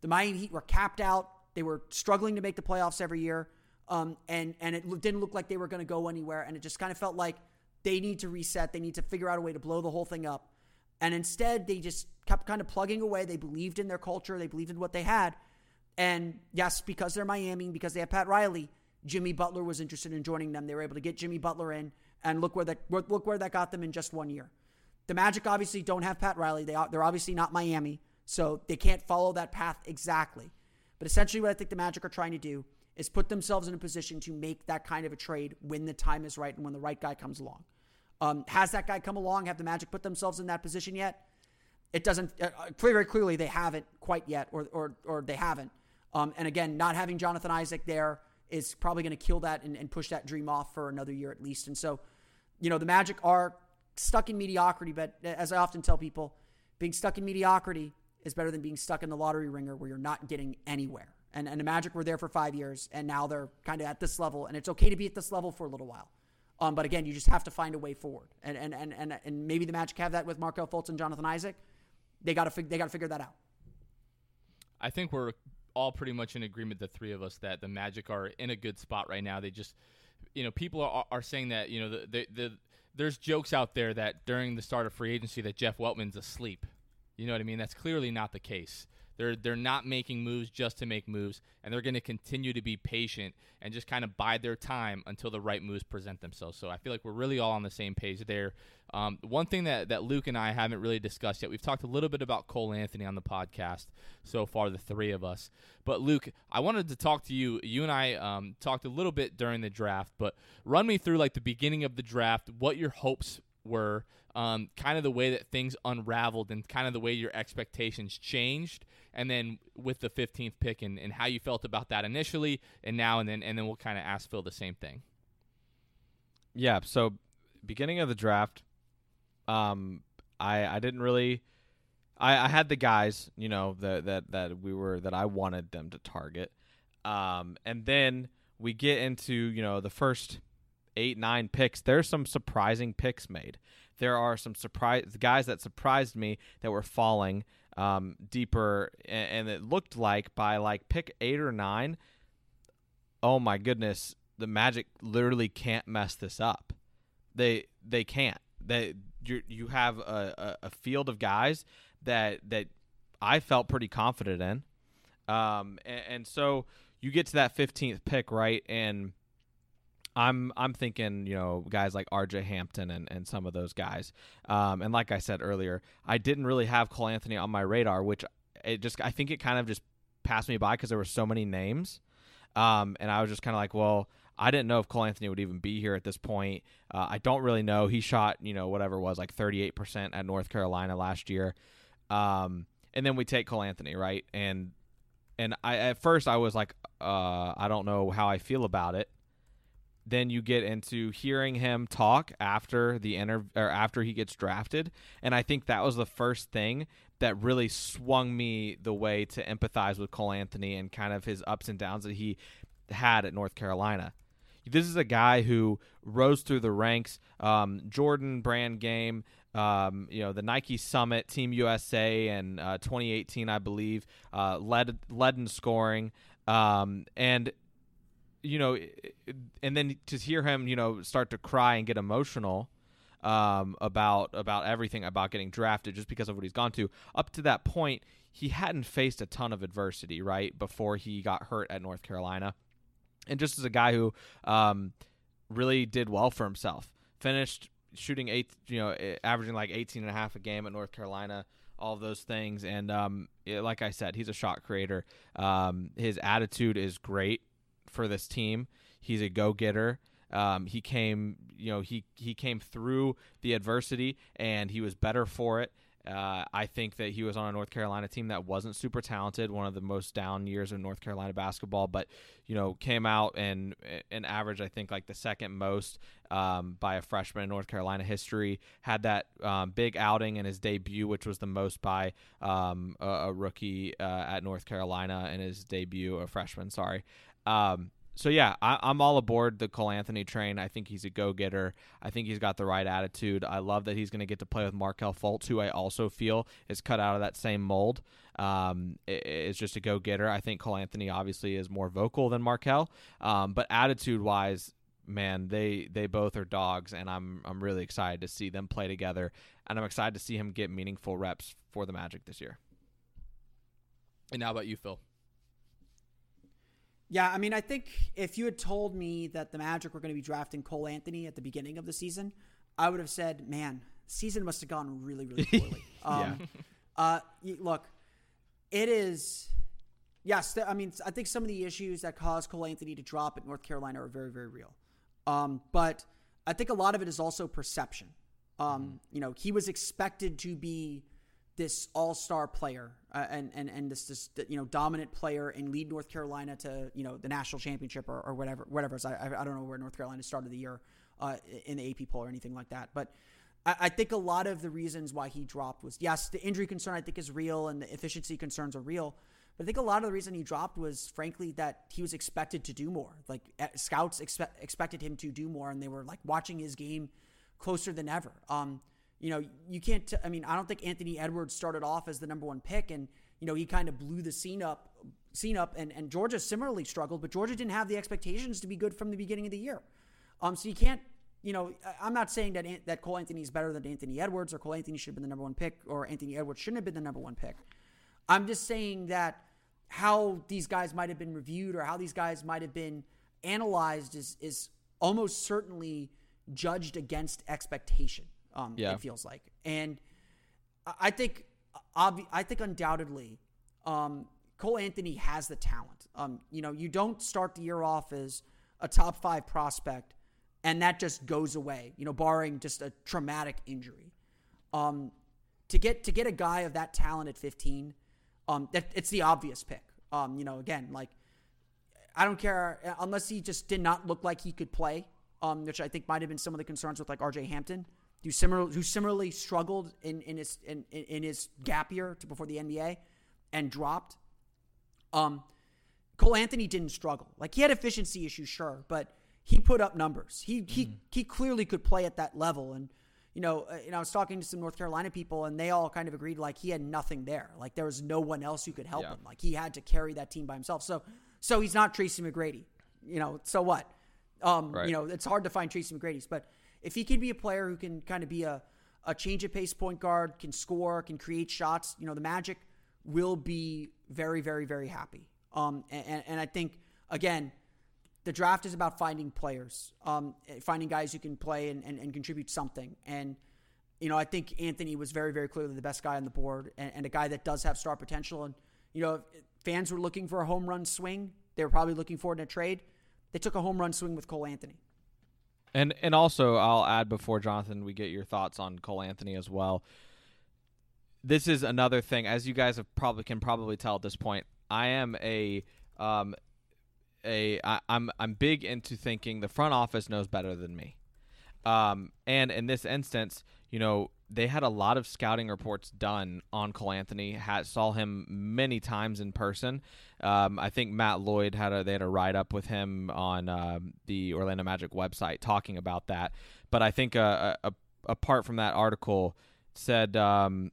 The Miami Heat were capped out. They were struggling to make the playoffs every year. Um, and, and it didn't look like they were going to go anywhere. And it just kind of felt like they need to reset. They need to figure out a way to blow the whole thing up. And instead, they just kept kind of plugging away. They believed in their culture, they believed in what they had. And yes, because they're Miami, because they have Pat Riley, Jimmy Butler was interested in joining them. They were able to get Jimmy Butler in, and look where that look where that got them in just one year. The Magic obviously don't have Pat Riley. They they're obviously not Miami, so they can't follow that path exactly. But essentially, what I think the Magic are trying to do is put themselves in a position to make that kind of a trade when the time is right and when the right guy comes along. Um, has that guy come along? Have the Magic put themselves in that position yet? It doesn't. Uh, uh very clearly, they haven't quite yet, or or or they haven't. Um, and again, not having Jonathan Isaac there is probably going to kill that and, and push that dream off for another year at least. And so, you know, the Magic are stuck in mediocrity, but as I often tell people, being stuck in mediocrity is better than being stuck in the lottery ringer where you're not getting anywhere. And, and the Magic were there for five years, and now they're kind of at this level, and it's okay to be at this level for a little while. Um, but again, you just have to find a way forward, and and and and, and maybe the Magic have that with Markelle Fultz and Jonathan Isaac. They got to fig- they got to figure that out. I think we're all pretty much in agreement, the three of us, that the Magic are in a good spot right now. They just, you know, people are, are saying that you know the the, the there's jokes out there that during the start of free agency that Jeff Weltman's asleep. You know what I mean? That's clearly not the case. They're they're not making moves just to make moves, and they're going to continue to be patient and just kind of bide their time until the right moves present themselves. So I feel like we're really all on the same page there. Um, one thing that, that Luke and I haven't really discussed yet, we've talked a little bit about Cole Anthony on the podcast so far, the three of us. But Luke, I wanted to talk to you. You and I um, talked a little bit during the draft, but run me through like the beginning of the draft, what your hopes were, um, kind of the way that things unraveled, and kind of the way your expectations changed, and then with the 15th pick and, and how you felt about that initially and now and then and then we'll kind of ask Phil the same thing. Yeah, so beginning of the draft um I I didn't really I, I had the guys, you know, that that that we were that I wanted them to target. Um and then we get into, you know, the first 8 9 picks. There's some surprising picks made. There are some surprise guys that surprised me that were falling um, deeper, and, and it looked like by like pick eight or nine, oh my goodness, the Magic literally can't mess this up. They they can't. They you you have a, a, a field of guys that that I felt pretty confident in, um, and, and so you get to that 15th pick right and I'm I'm thinking you know guys like R.J. Hampton and, and some of those guys, um, and like I said earlier, I didn't really have Cole Anthony on my radar, which it just I think it kind of just passed me by because there were so many names, um, and I was just kind of like, well, I didn't know if Cole Anthony would even be here at this point. Uh, I don't really know. He shot you know whatever it was like 38 percent at North Carolina last year, um, and then we take Cole Anthony right and. And I at first I was like, uh, I don't know how I feel about it then you get into hearing him talk after the inter- or after he gets drafted and i think that was the first thing that really swung me the way to empathize with Cole Anthony and kind of his ups and downs that he had at North Carolina This is a guy who rose through the ranks. Um, Jordan brand game. Um, you know the Nike Summit, Team USA, and uh, 2018, I believe, uh, led led in scoring. Um, and you know, and then to hear him, you know, start to cry and get emotional um, about about everything about getting drafted just because of what he's gone to. Up to that point, he hadn't faced a ton of adversity, right? Before he got hurt at North Carolina, and just as a guy who um, really did well for himself, finished shooting eight, you know, averaging like 18 and a half a game at North Carolina all those things. And um, it, like I said, he's a shot creator. Um, his attitude is great for this team. He's a go getter. Um, he came, you know, he he came through the adversity and he was better for it. Uh, I think that he was on a North Carolina team that wasn't super talented, one of the most down years of North Carolina basketball, but you know came out and an average I think like the second most um, by a freshman in North Carolina history. Had that um, big outing in his debut, which was the most by um, a, a, rookie uh, at North Carolina in his debut, a freshman. Sorry. Um, so yeah, I, am all aboard the Cole Anthony train. I think he's a go getter. I think he's got the right attitude. I love that he's going to get to play with Markelle Fultz, who I also feel is cut out of that same mold. Um, it's just a go getter. I think Cole Anthony obviously is more vocal than Markelle, um, but attitude wise, man, they they both are dogs, and I'm I'm really excited to see them play together, and I'm excited to see him get meaningful reps for the Magic this year. And how about you, Phil? Yeah, I mean, I think if you had told me that the Magic were going to be drafting Cole Anthony at the beginning of the season, I would have said, "Man, season must have gone really, really poorly." um. Uh, look, it is. Yes, I mean, I think some of the issues that caused Cole Anthony to drop at North Carolina are very, very real. Um, but I think a lot of it is also perception. Um, mm-hmm. You know, he was expected to be this all-star player uh, and and and this this you know dominant player and lead North Carolina to you know the national championship or, or whatever whatever. So I I don't know where North Carolina started the year uh, in the AP poll or anything like that, but. I, I think a lot of the reasons why he dropped was yes, the injury concern I think is real and the efficiency concerns are real. But I think a lot of the reason he dropped was, frankly, that he was expected to do more. Like scouts expect, expected him to do more, and they were like watching his game closer than ever. Um, you know, you can't. T- I mean, I don't think Anthony Edwards started off as the number one pick, and you know he kind of blew the scene up, scene up, and and Georgia similarly struggled, but Georgia didn't have the expectations to be good from the beginning of the year. Um, so you can't. You know, I'm not saying that that Cole Anthony is better than Anthony Edwards, or Cole Anthony should have been the number one pick, or Anthony Edwards shouldn't have been the number one pick. I'm just saying that how these guys might have been reviewed or how these guys might have been analyzed is is almost certainly judged against expectation. Um, yeah. it feels like, and I think, obvi- I think undoubtedly, um, Cole Anthony has the talent. Um, you know, you don't start the year off as a top five prospect, and that just goes away. You know, barring just a traumatic injury. Um, to get to get a guy of that talent at 15, um, that it's the obvious pick. Um, you know, again, like I don't care unless he just did not look like he could play, um, which I think might have been some of the concerns with like R.J. Hampton who, similar, who similarly struggled in, in his in, in his gap year to before the NBA and dropped. Um, Cole Anthony didn't struggle. Like he had efficiency issues, sure, but he put up numbers. He mm-hmm. he he clearly could play at that level. And you know, uh, you know, I was talking to some North Carolina people, and they all kind of agreed like he had nothing there. Like there was no one else who could help yeah. him. Like he had to carry that team by himself. So so he's not Tracy McGrady. You know, so what? Um, right. You know, it's hard to find Tracy McGrady's, but if he can be a player who can kind of be a, a change of pace point guard, can score, can create shots, you know, the Magic will be very, very, very happy. Um, and, and I think, again, the draft is about finding players, um, finding guys who can play and, and, and, contribute something. And, you know, I think Anthony was very, very clearly the best guy on the board and, and a guy that does have star potential. And, you know, fans were looking for a home run swing. They were probably looking for it in a trade. They took a home run swing with Cole Anthony. And and also I'll add before Jonathan we get your thoughts on Cole Anthony as well. This is another thing as you guys have probably can probably tell at this point. I am a um a I, I'm I'm big into thinking the front office knows better than me. Um and in this instance, you know, they had a lot of scouting reports done on Cole Anthony. Had saw him many times in person. Um, I think Matt Lloyd had a they had a write up with him on um, the Orlando Magic website talking about that. But I think uh, a, apart from that article said um,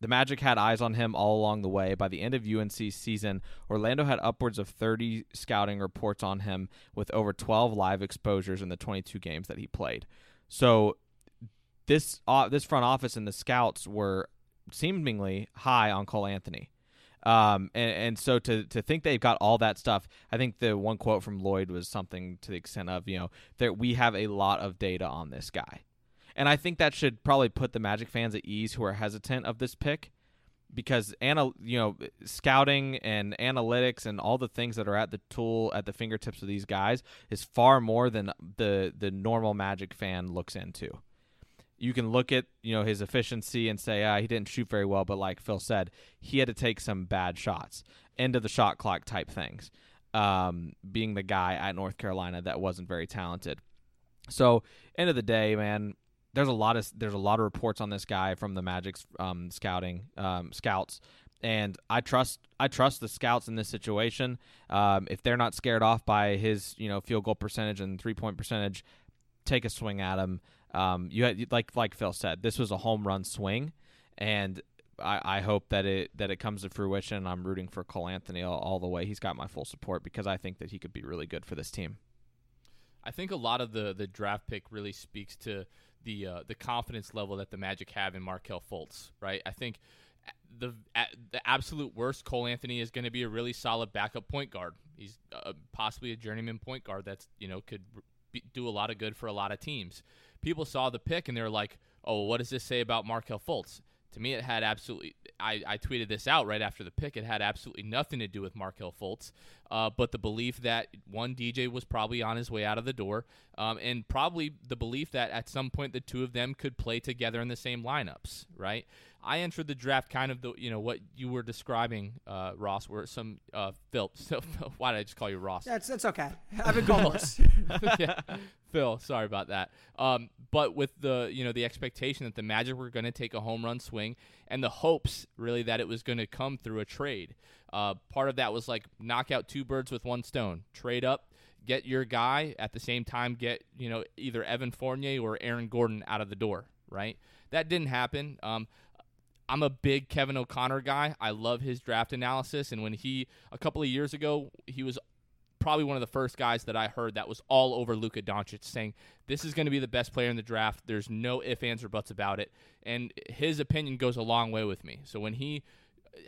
the Magic had eyes on him all along the way. By the end of UNC's season, Orlando had upwards of 30 scouting reports on him with over 12 live exposures in the 22 games that he played. So this uh, this front office and the scouts were seemingly high on Cole Anthony. Um, and, and so to, to think they've got all that stuff, I think the one quote from Lloyd was something to the extent of, you know, that we have a lot of data on this guy. And I think that should probably put the Magic fans at ease who are hesitant of this pick because ana, you know scouting and analytics and all the things that are at the tool at the fingertips of these guys is far more than the the normal Magic fan looks into. You can look at you know his efficiency and say ah, he didn't shoot very well, but like Phil said, he had to take some bad shots, end of the shot clock type things. Um, being the guy at North Carolina that wasn't very talented. So end of the day, man, there's a lot of there's a lot of reports on this guy from the Magic's um, scouting um, scouts, and I trust I trust the scouts in this situation. Um, if they're not scared off by his you know field goal percentage and three point percentage, take a swing at him. Um, you had, like like Phil said, this was a home run swing, and I, I hope that it that it comes to fruition. I'm rooting for Cole Anthony all, all the way. He's got my full support because I think that he could be really good for this team. I think a lot of the the draft pick really speaks to the uh, the confidence level that the Magic have in Markelle Fultz, right? I think the the absolute worst, Cole Anthony is going to be a really solid backup point guard. He's uh, possibly a journeyman point guard that's you know could be, do a lot of good for a lot of teams. People saw the pick and they're like, "Oh, what does this say about Markelle Fultz?" To me, it had absolutely. I, I tweeted this out right after the pick. It had absolutely nothing to do with Markelle Fultz, uh, but the belief that one DJ was probably on his way out of the door, um, and probably the belief that at some point the two of them could play together in the same lineups. Right. I entered the draft kind of the you know what you were describing, uh, Ross, where some uh, Phil. So, why did I just call you Ross? That's that's okay. I've been called worse. yeah. Phil, sorry about that. Um, but with the you know the expectation that the Magic were going to take a home run swing, and the hopes really that it was going to come through a trade. Uh, part of that was like knock out two birds with one stone, trade up, get your guy at the same time, get you know either Evan Fournier or Aaron Gordon out of the door. Right, that didn't happen. Um, I'm a big Kevin O'Connor guy. I love his draft analysis. And when he, a couple of years ago, he was probably one of the first guys that I heard that was all over Luka Doncic saying this is going to be the best player in the draft. There's no ifs, ands, or buts about it. And his opinion goes a long way with me. So when he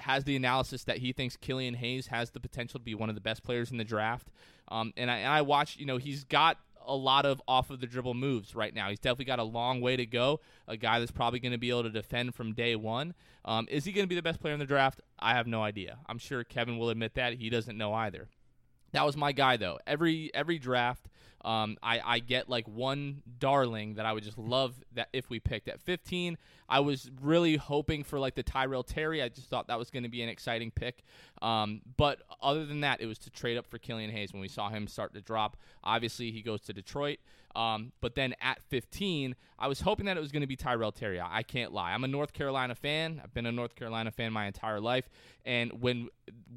has the analysis that he thinks Killian Hayes has the potential to be one of the best players in the draft, um, and I, and I watch, you know, he's got a lot of off of the dribble moves right now. He's definitely got a long way to go. A guy that's probably going to be able to defend from day one. Um, is he going to be the best player in the draft? I have no idea. I'm sure Kevin will admit that he doesn't know either. That was my guy though. Every every draft, um, I, I get like one darling that I would just love that if we picked at 15. I was really hoping for like the Tyrell Terry. I just thought that was going to be an exciting pick. Um, but other than that, it was to trade up for Killian Hayes when we saw him start to drop. Obviously, he goes to Detroit. Um, but then at 15, I was hoping that it was going to be Tyrell Terry. I can't lie. I'm a North Carolina fan. I've been a North Carolina fan my entire life. And when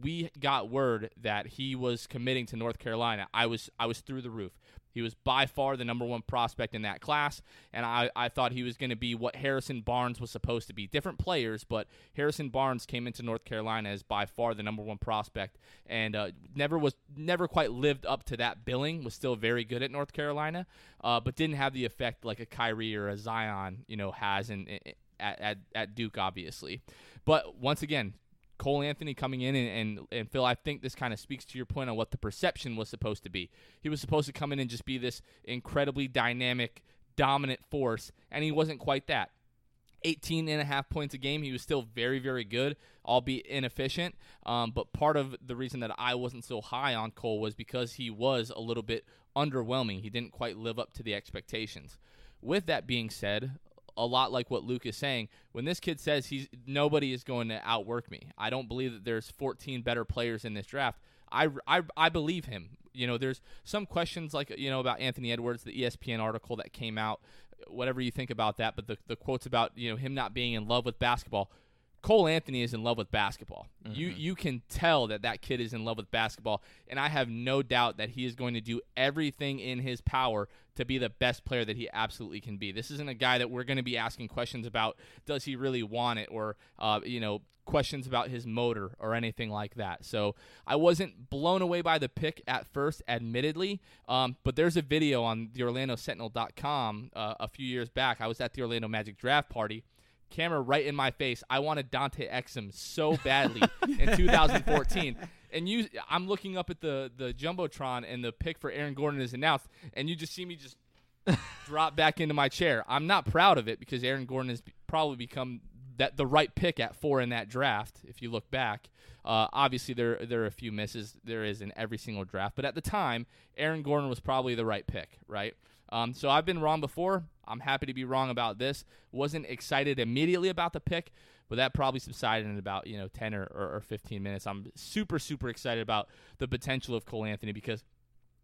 we got word that he was committing to North Carolina, I was I was through the roof. He was by far the number one prospect in that class, and I, I thought he was going to be what Harrison Barnes was supposed to be. Different players, but Harrison Barnes came into North Carolina as by far the number one prospect, and uh, never was never quite lived up to that billing. Was still very good at North Carolina, uh, but didn't have the effect like a Kyrie or a Zion, you know, has in, in at, at, at Duke, obviously. But once again, Cole Anthony coming in and, and, and Phil, I think this kind of speaks to your point on what the perception was supposed to be. He was supposed to come in and just be this incredibly dynamic, dominant force, and he wasn't quite that. 18 and a half points a game. He was still very, very good, albeit inefficient. Um, but part of the reason that I wasn't so high on Cole was because he was a little bit underwhelming. He didn't quite live up to the expectations. With that being said, a lot like what Luke is saying. When this kid says he's nobody is going to outwork me, I don't believe that there's 14 better players in this draft. I, I, I believe him. You know, there's some questions like you know about Anthony Edwards, the ESPN article that came out whatever you think about that, but the the quotes about you know him not being in love with basketball. Cole Anthony is in love with basketball. Mm-hmm. You you can tell that that kid is in love with basketball, and I have no doubt that he is going to do everything in his power to be the best player that he absolutely can be. This isn't a guy that we're going to be asking questions about. Does he really want it, or uh, you know, questions about his motor or anything like that. So I wasn't blown away by the pick at first, admittedly. Um, but there's a video on the OrlandoSentinel.com uh, a few years back. I was at the Orlando Magic draft party camera right in my face. I wanted Dante Exum so badly in 2014. And you, I'm looking up at the the jumbotron, and the pick for Aaron Gordon is announced, and you just see me just drop back into my chair. I'm not proud of it because Aaron Gordon has probably become that the right pick at four in that draft. If you look back, uh, obviously there there are a few misses. There is in every single draft, but at the time, Aaron Gordon was probably the right pick, right? Um, so I've been wrong before. I'm happy to be wrong about this. Wasn't excited immediately about the pick, but that probably subsided in about you know 10 or, or, or 15 minutes. I'm super super excited about the potential of Cole Anthony because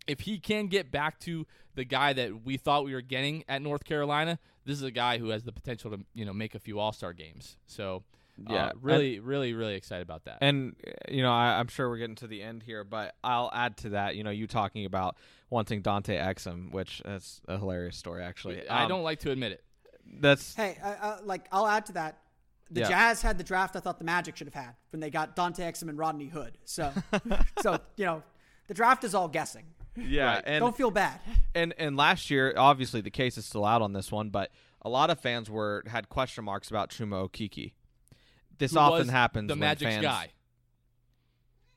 if he can get back to the guy that we thought we were getting at North Carolina, this is a guy who has the potential to you know make a few All Star games. So yeah, uh, really, and, really, really excited about that. And you know, I, am sure we're getting to the end here, but I'll add to that. You know, you talking about wanting Dante Exum, which is a hilarious story, actually. I um, don't like to admit it. That's hey, uh, uh, like I'll add to that. The yeah. Jazz had the draft I thought the Magic should have had when they got Dante Exum and Rodney Hood. So, so you know, the draft is all guessing. Yeah, right. and don't feel bad. And and last year, obviously, the case is still out on this one, but a lot of fans were had question marks about Chuma Okeke this often happens. The Magic's fans, guy,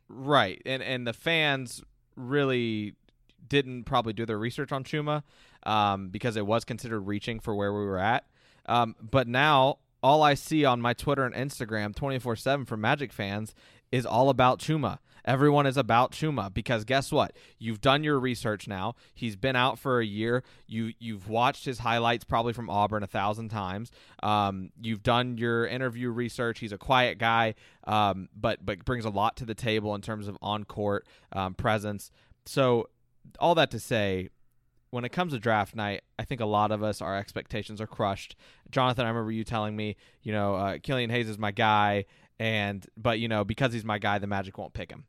right? And and the fans really didn't probably do their research on Chuma um, because it was considered reaching for where we were at. Um, but now all I see on my Twitter and Instagram 24 7 from Magic fans is all about Chuma. Everyone is about Chuma because guess what? You've done your research now. He's been out for a year. You you've watched his highlights probably from Auburn a thousand times. Um, you've done your interview research. He's a quiet guy, um, but but brings a lot to the table in terms of on court um, presence. So all that to say, when it comes to draft night, I think a lot of us, our expectations are crushed. Jonathan, I remember you telling me, you know, uh, Killian Hayes is my guy, and but you know because he's my guy, the Magic won't pick him.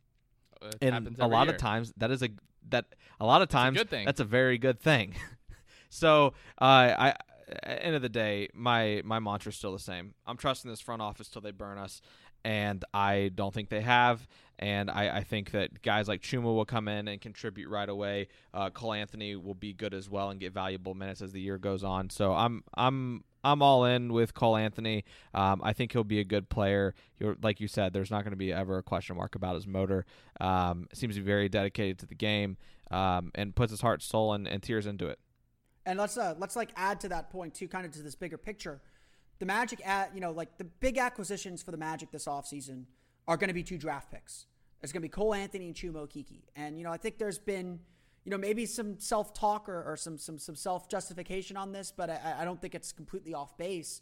And a lot year. of times that is a that a lot of times a that's a very good thing. so uh, I at end of the day, my my mantra is still the same. I'm trusting this front office till they burn us, and I don't think they have. And I, I think that guys like Chuma will come in and contribute right away. Uh, Cole Anthony will be good as well and get valuable minutes as the year goes on. So I'm I'm I'm all in with Cole Anthony. Um, I think he'll be a good player. You're, like you said, there's not going to be ever a question mark about his motor. Um, seems to be very dedicated to the game um, and puts his heart, soul, and, and tears into it. And let's uh, let's like add to that point too, kind of to this bigger picture. The Magic, at you know, like the big acquisitions for the Magic this offseason are going to be two draft picks. It's going to be Cole Anthony and Chuma Okeke. And you know, I think there's been you know, maybe some self talk or, or, some some some self justification on this, but I, I, don't think it's completely off base.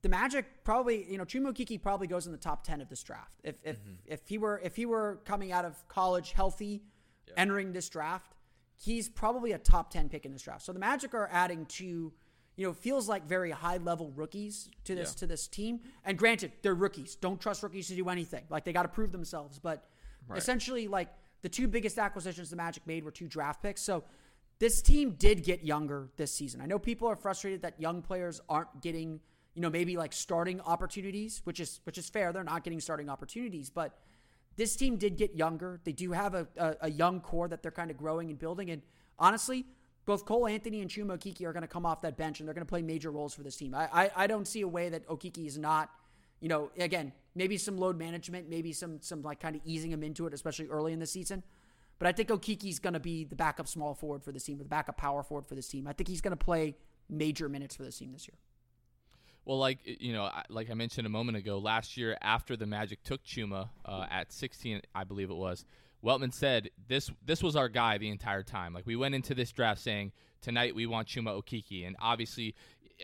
The Magic probably, you know, Chuma Okeke probably goes in the top ten of this draft. If if mm-hmm. if he were if he were coming out of college healthy, yeah. entering this draft, he's probably a top ten pick in this draft. So the Magic are adding two, you know, feels like very high level rookies to this yeah. to this team. And granted, they're rookies. Don't trust rookies to do anything. Like they got to prove themselves. But right. essentially, like the two biggest acquisitions the Magic made were two draft picks. So this team did get younger this season. I know people are frustrated that young players aren't getting, you know, maybe like starting opportunities, which is which is fair. They're not getting starting opportunities, but this team did get younger. They do have a, a, a young core that they're kind of growing and building. And honestly, both Cole Anthony and Chuma Okeke are going to come off that bench and they're going to play major roles for this team. I, I, I don't see a way that Okeke is not – you know, again, maybe some load management, maybe some some like kind of easing him into it, especially early in the season. But I think Okeke's going to be the backup small forward for this team, or the backup power forward for this team. I think he's going to play major minutes for this team this year. Well, like you know, like I mentioned a moment ago, last year after the Magic took Chuma uh, at 16, I believe it was, Weltman said this this was our guy the entire time. Like we went into this draft saying tonight we want Chuma Okeke, and obviously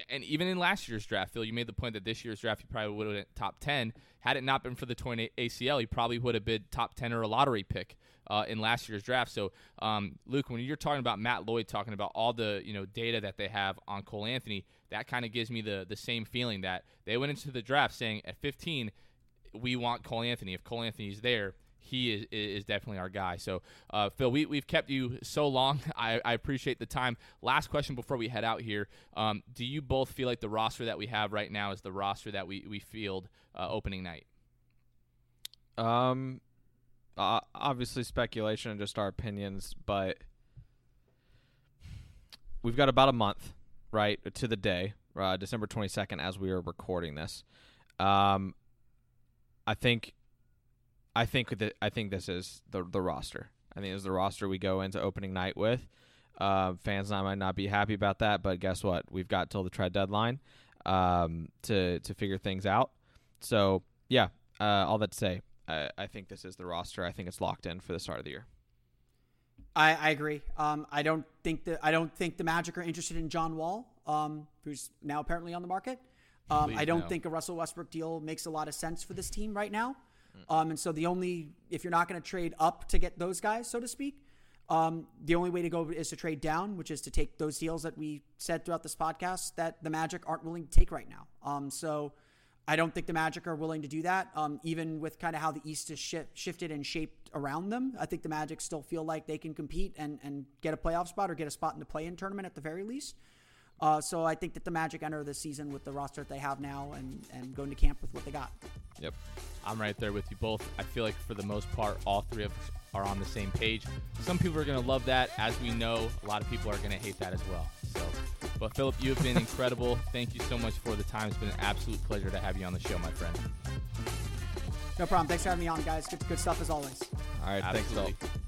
and even in last year's draft, Phil, you made the point that this year's draft he probably would have been top ten. Had it not been for the torn ACL, he probably would have been top ten or a lottery pick uh, in last year's draft. So, um, Luke, when you're talking about Matt Lloyd talking about all the you know data that they have on Cole Anthony, that kind of gives me the the same feeling that they went into the draft saying at 15 we want Cole Anthony. If Cole Anthony's there, he is, is definitely our guy. So, uh, Phil, we, we've kept you so long. I, I, appreciate the time. Last question before we head out here. Um, do you both feel like the roster that we have right now is the roster that we, we field uh, opening night? Um, uh, obviously speculation and just our opinions, but we've got about a month, right, to the day, uh, December 22nd, as we are recording this. Um, I think I think that I think this is the the roster. I think is the roster we go into opening night with. Uh, fans I might not be happy about that, but guess what? We've got till the trade deadline um, to to figure things out. So yeah, uh, all that to say, I, I think this is the roster. I think it's locked in for the start of the year. I, I agree. Um, I don't think that I don't think the Magic are interested in John Wall, um, who's now apparently on the market. Um, I don't no. think a Russell Westbrook deal makes a lot of sense for this team right now. Um, and so the only, if you're not going to trade up to get those guys, so to speak, um, the only way to go is to trade down, which is to take those deals that we said throughout this podcast that the Magic aren't willing to take right now. Um, so I don't think the Magic are willing to do that, um, even with kind of how the East is sh- shifted and shaped around them. I think the Magic still feel like they can compete and, and get a playoff spot or get a spot in the play in tournament at the very least. Uh, so I think that the Magic enter the season with the roster that they have now and, and go into camp with what they got. Yep. I'm right there with you both. I feel like for the most part, all three of us are on the same page. Some people are going to love that. As we know, a lot of people are going to hate that as well. So, but Phillip, you have been incredible. Thank you so much for the time. It's been an absolute pleasure to have you on the show, my friend. No problem. Thanks for having me on, guys. Good, good stuff as always. All right. Absolutely. Thanks, Phil.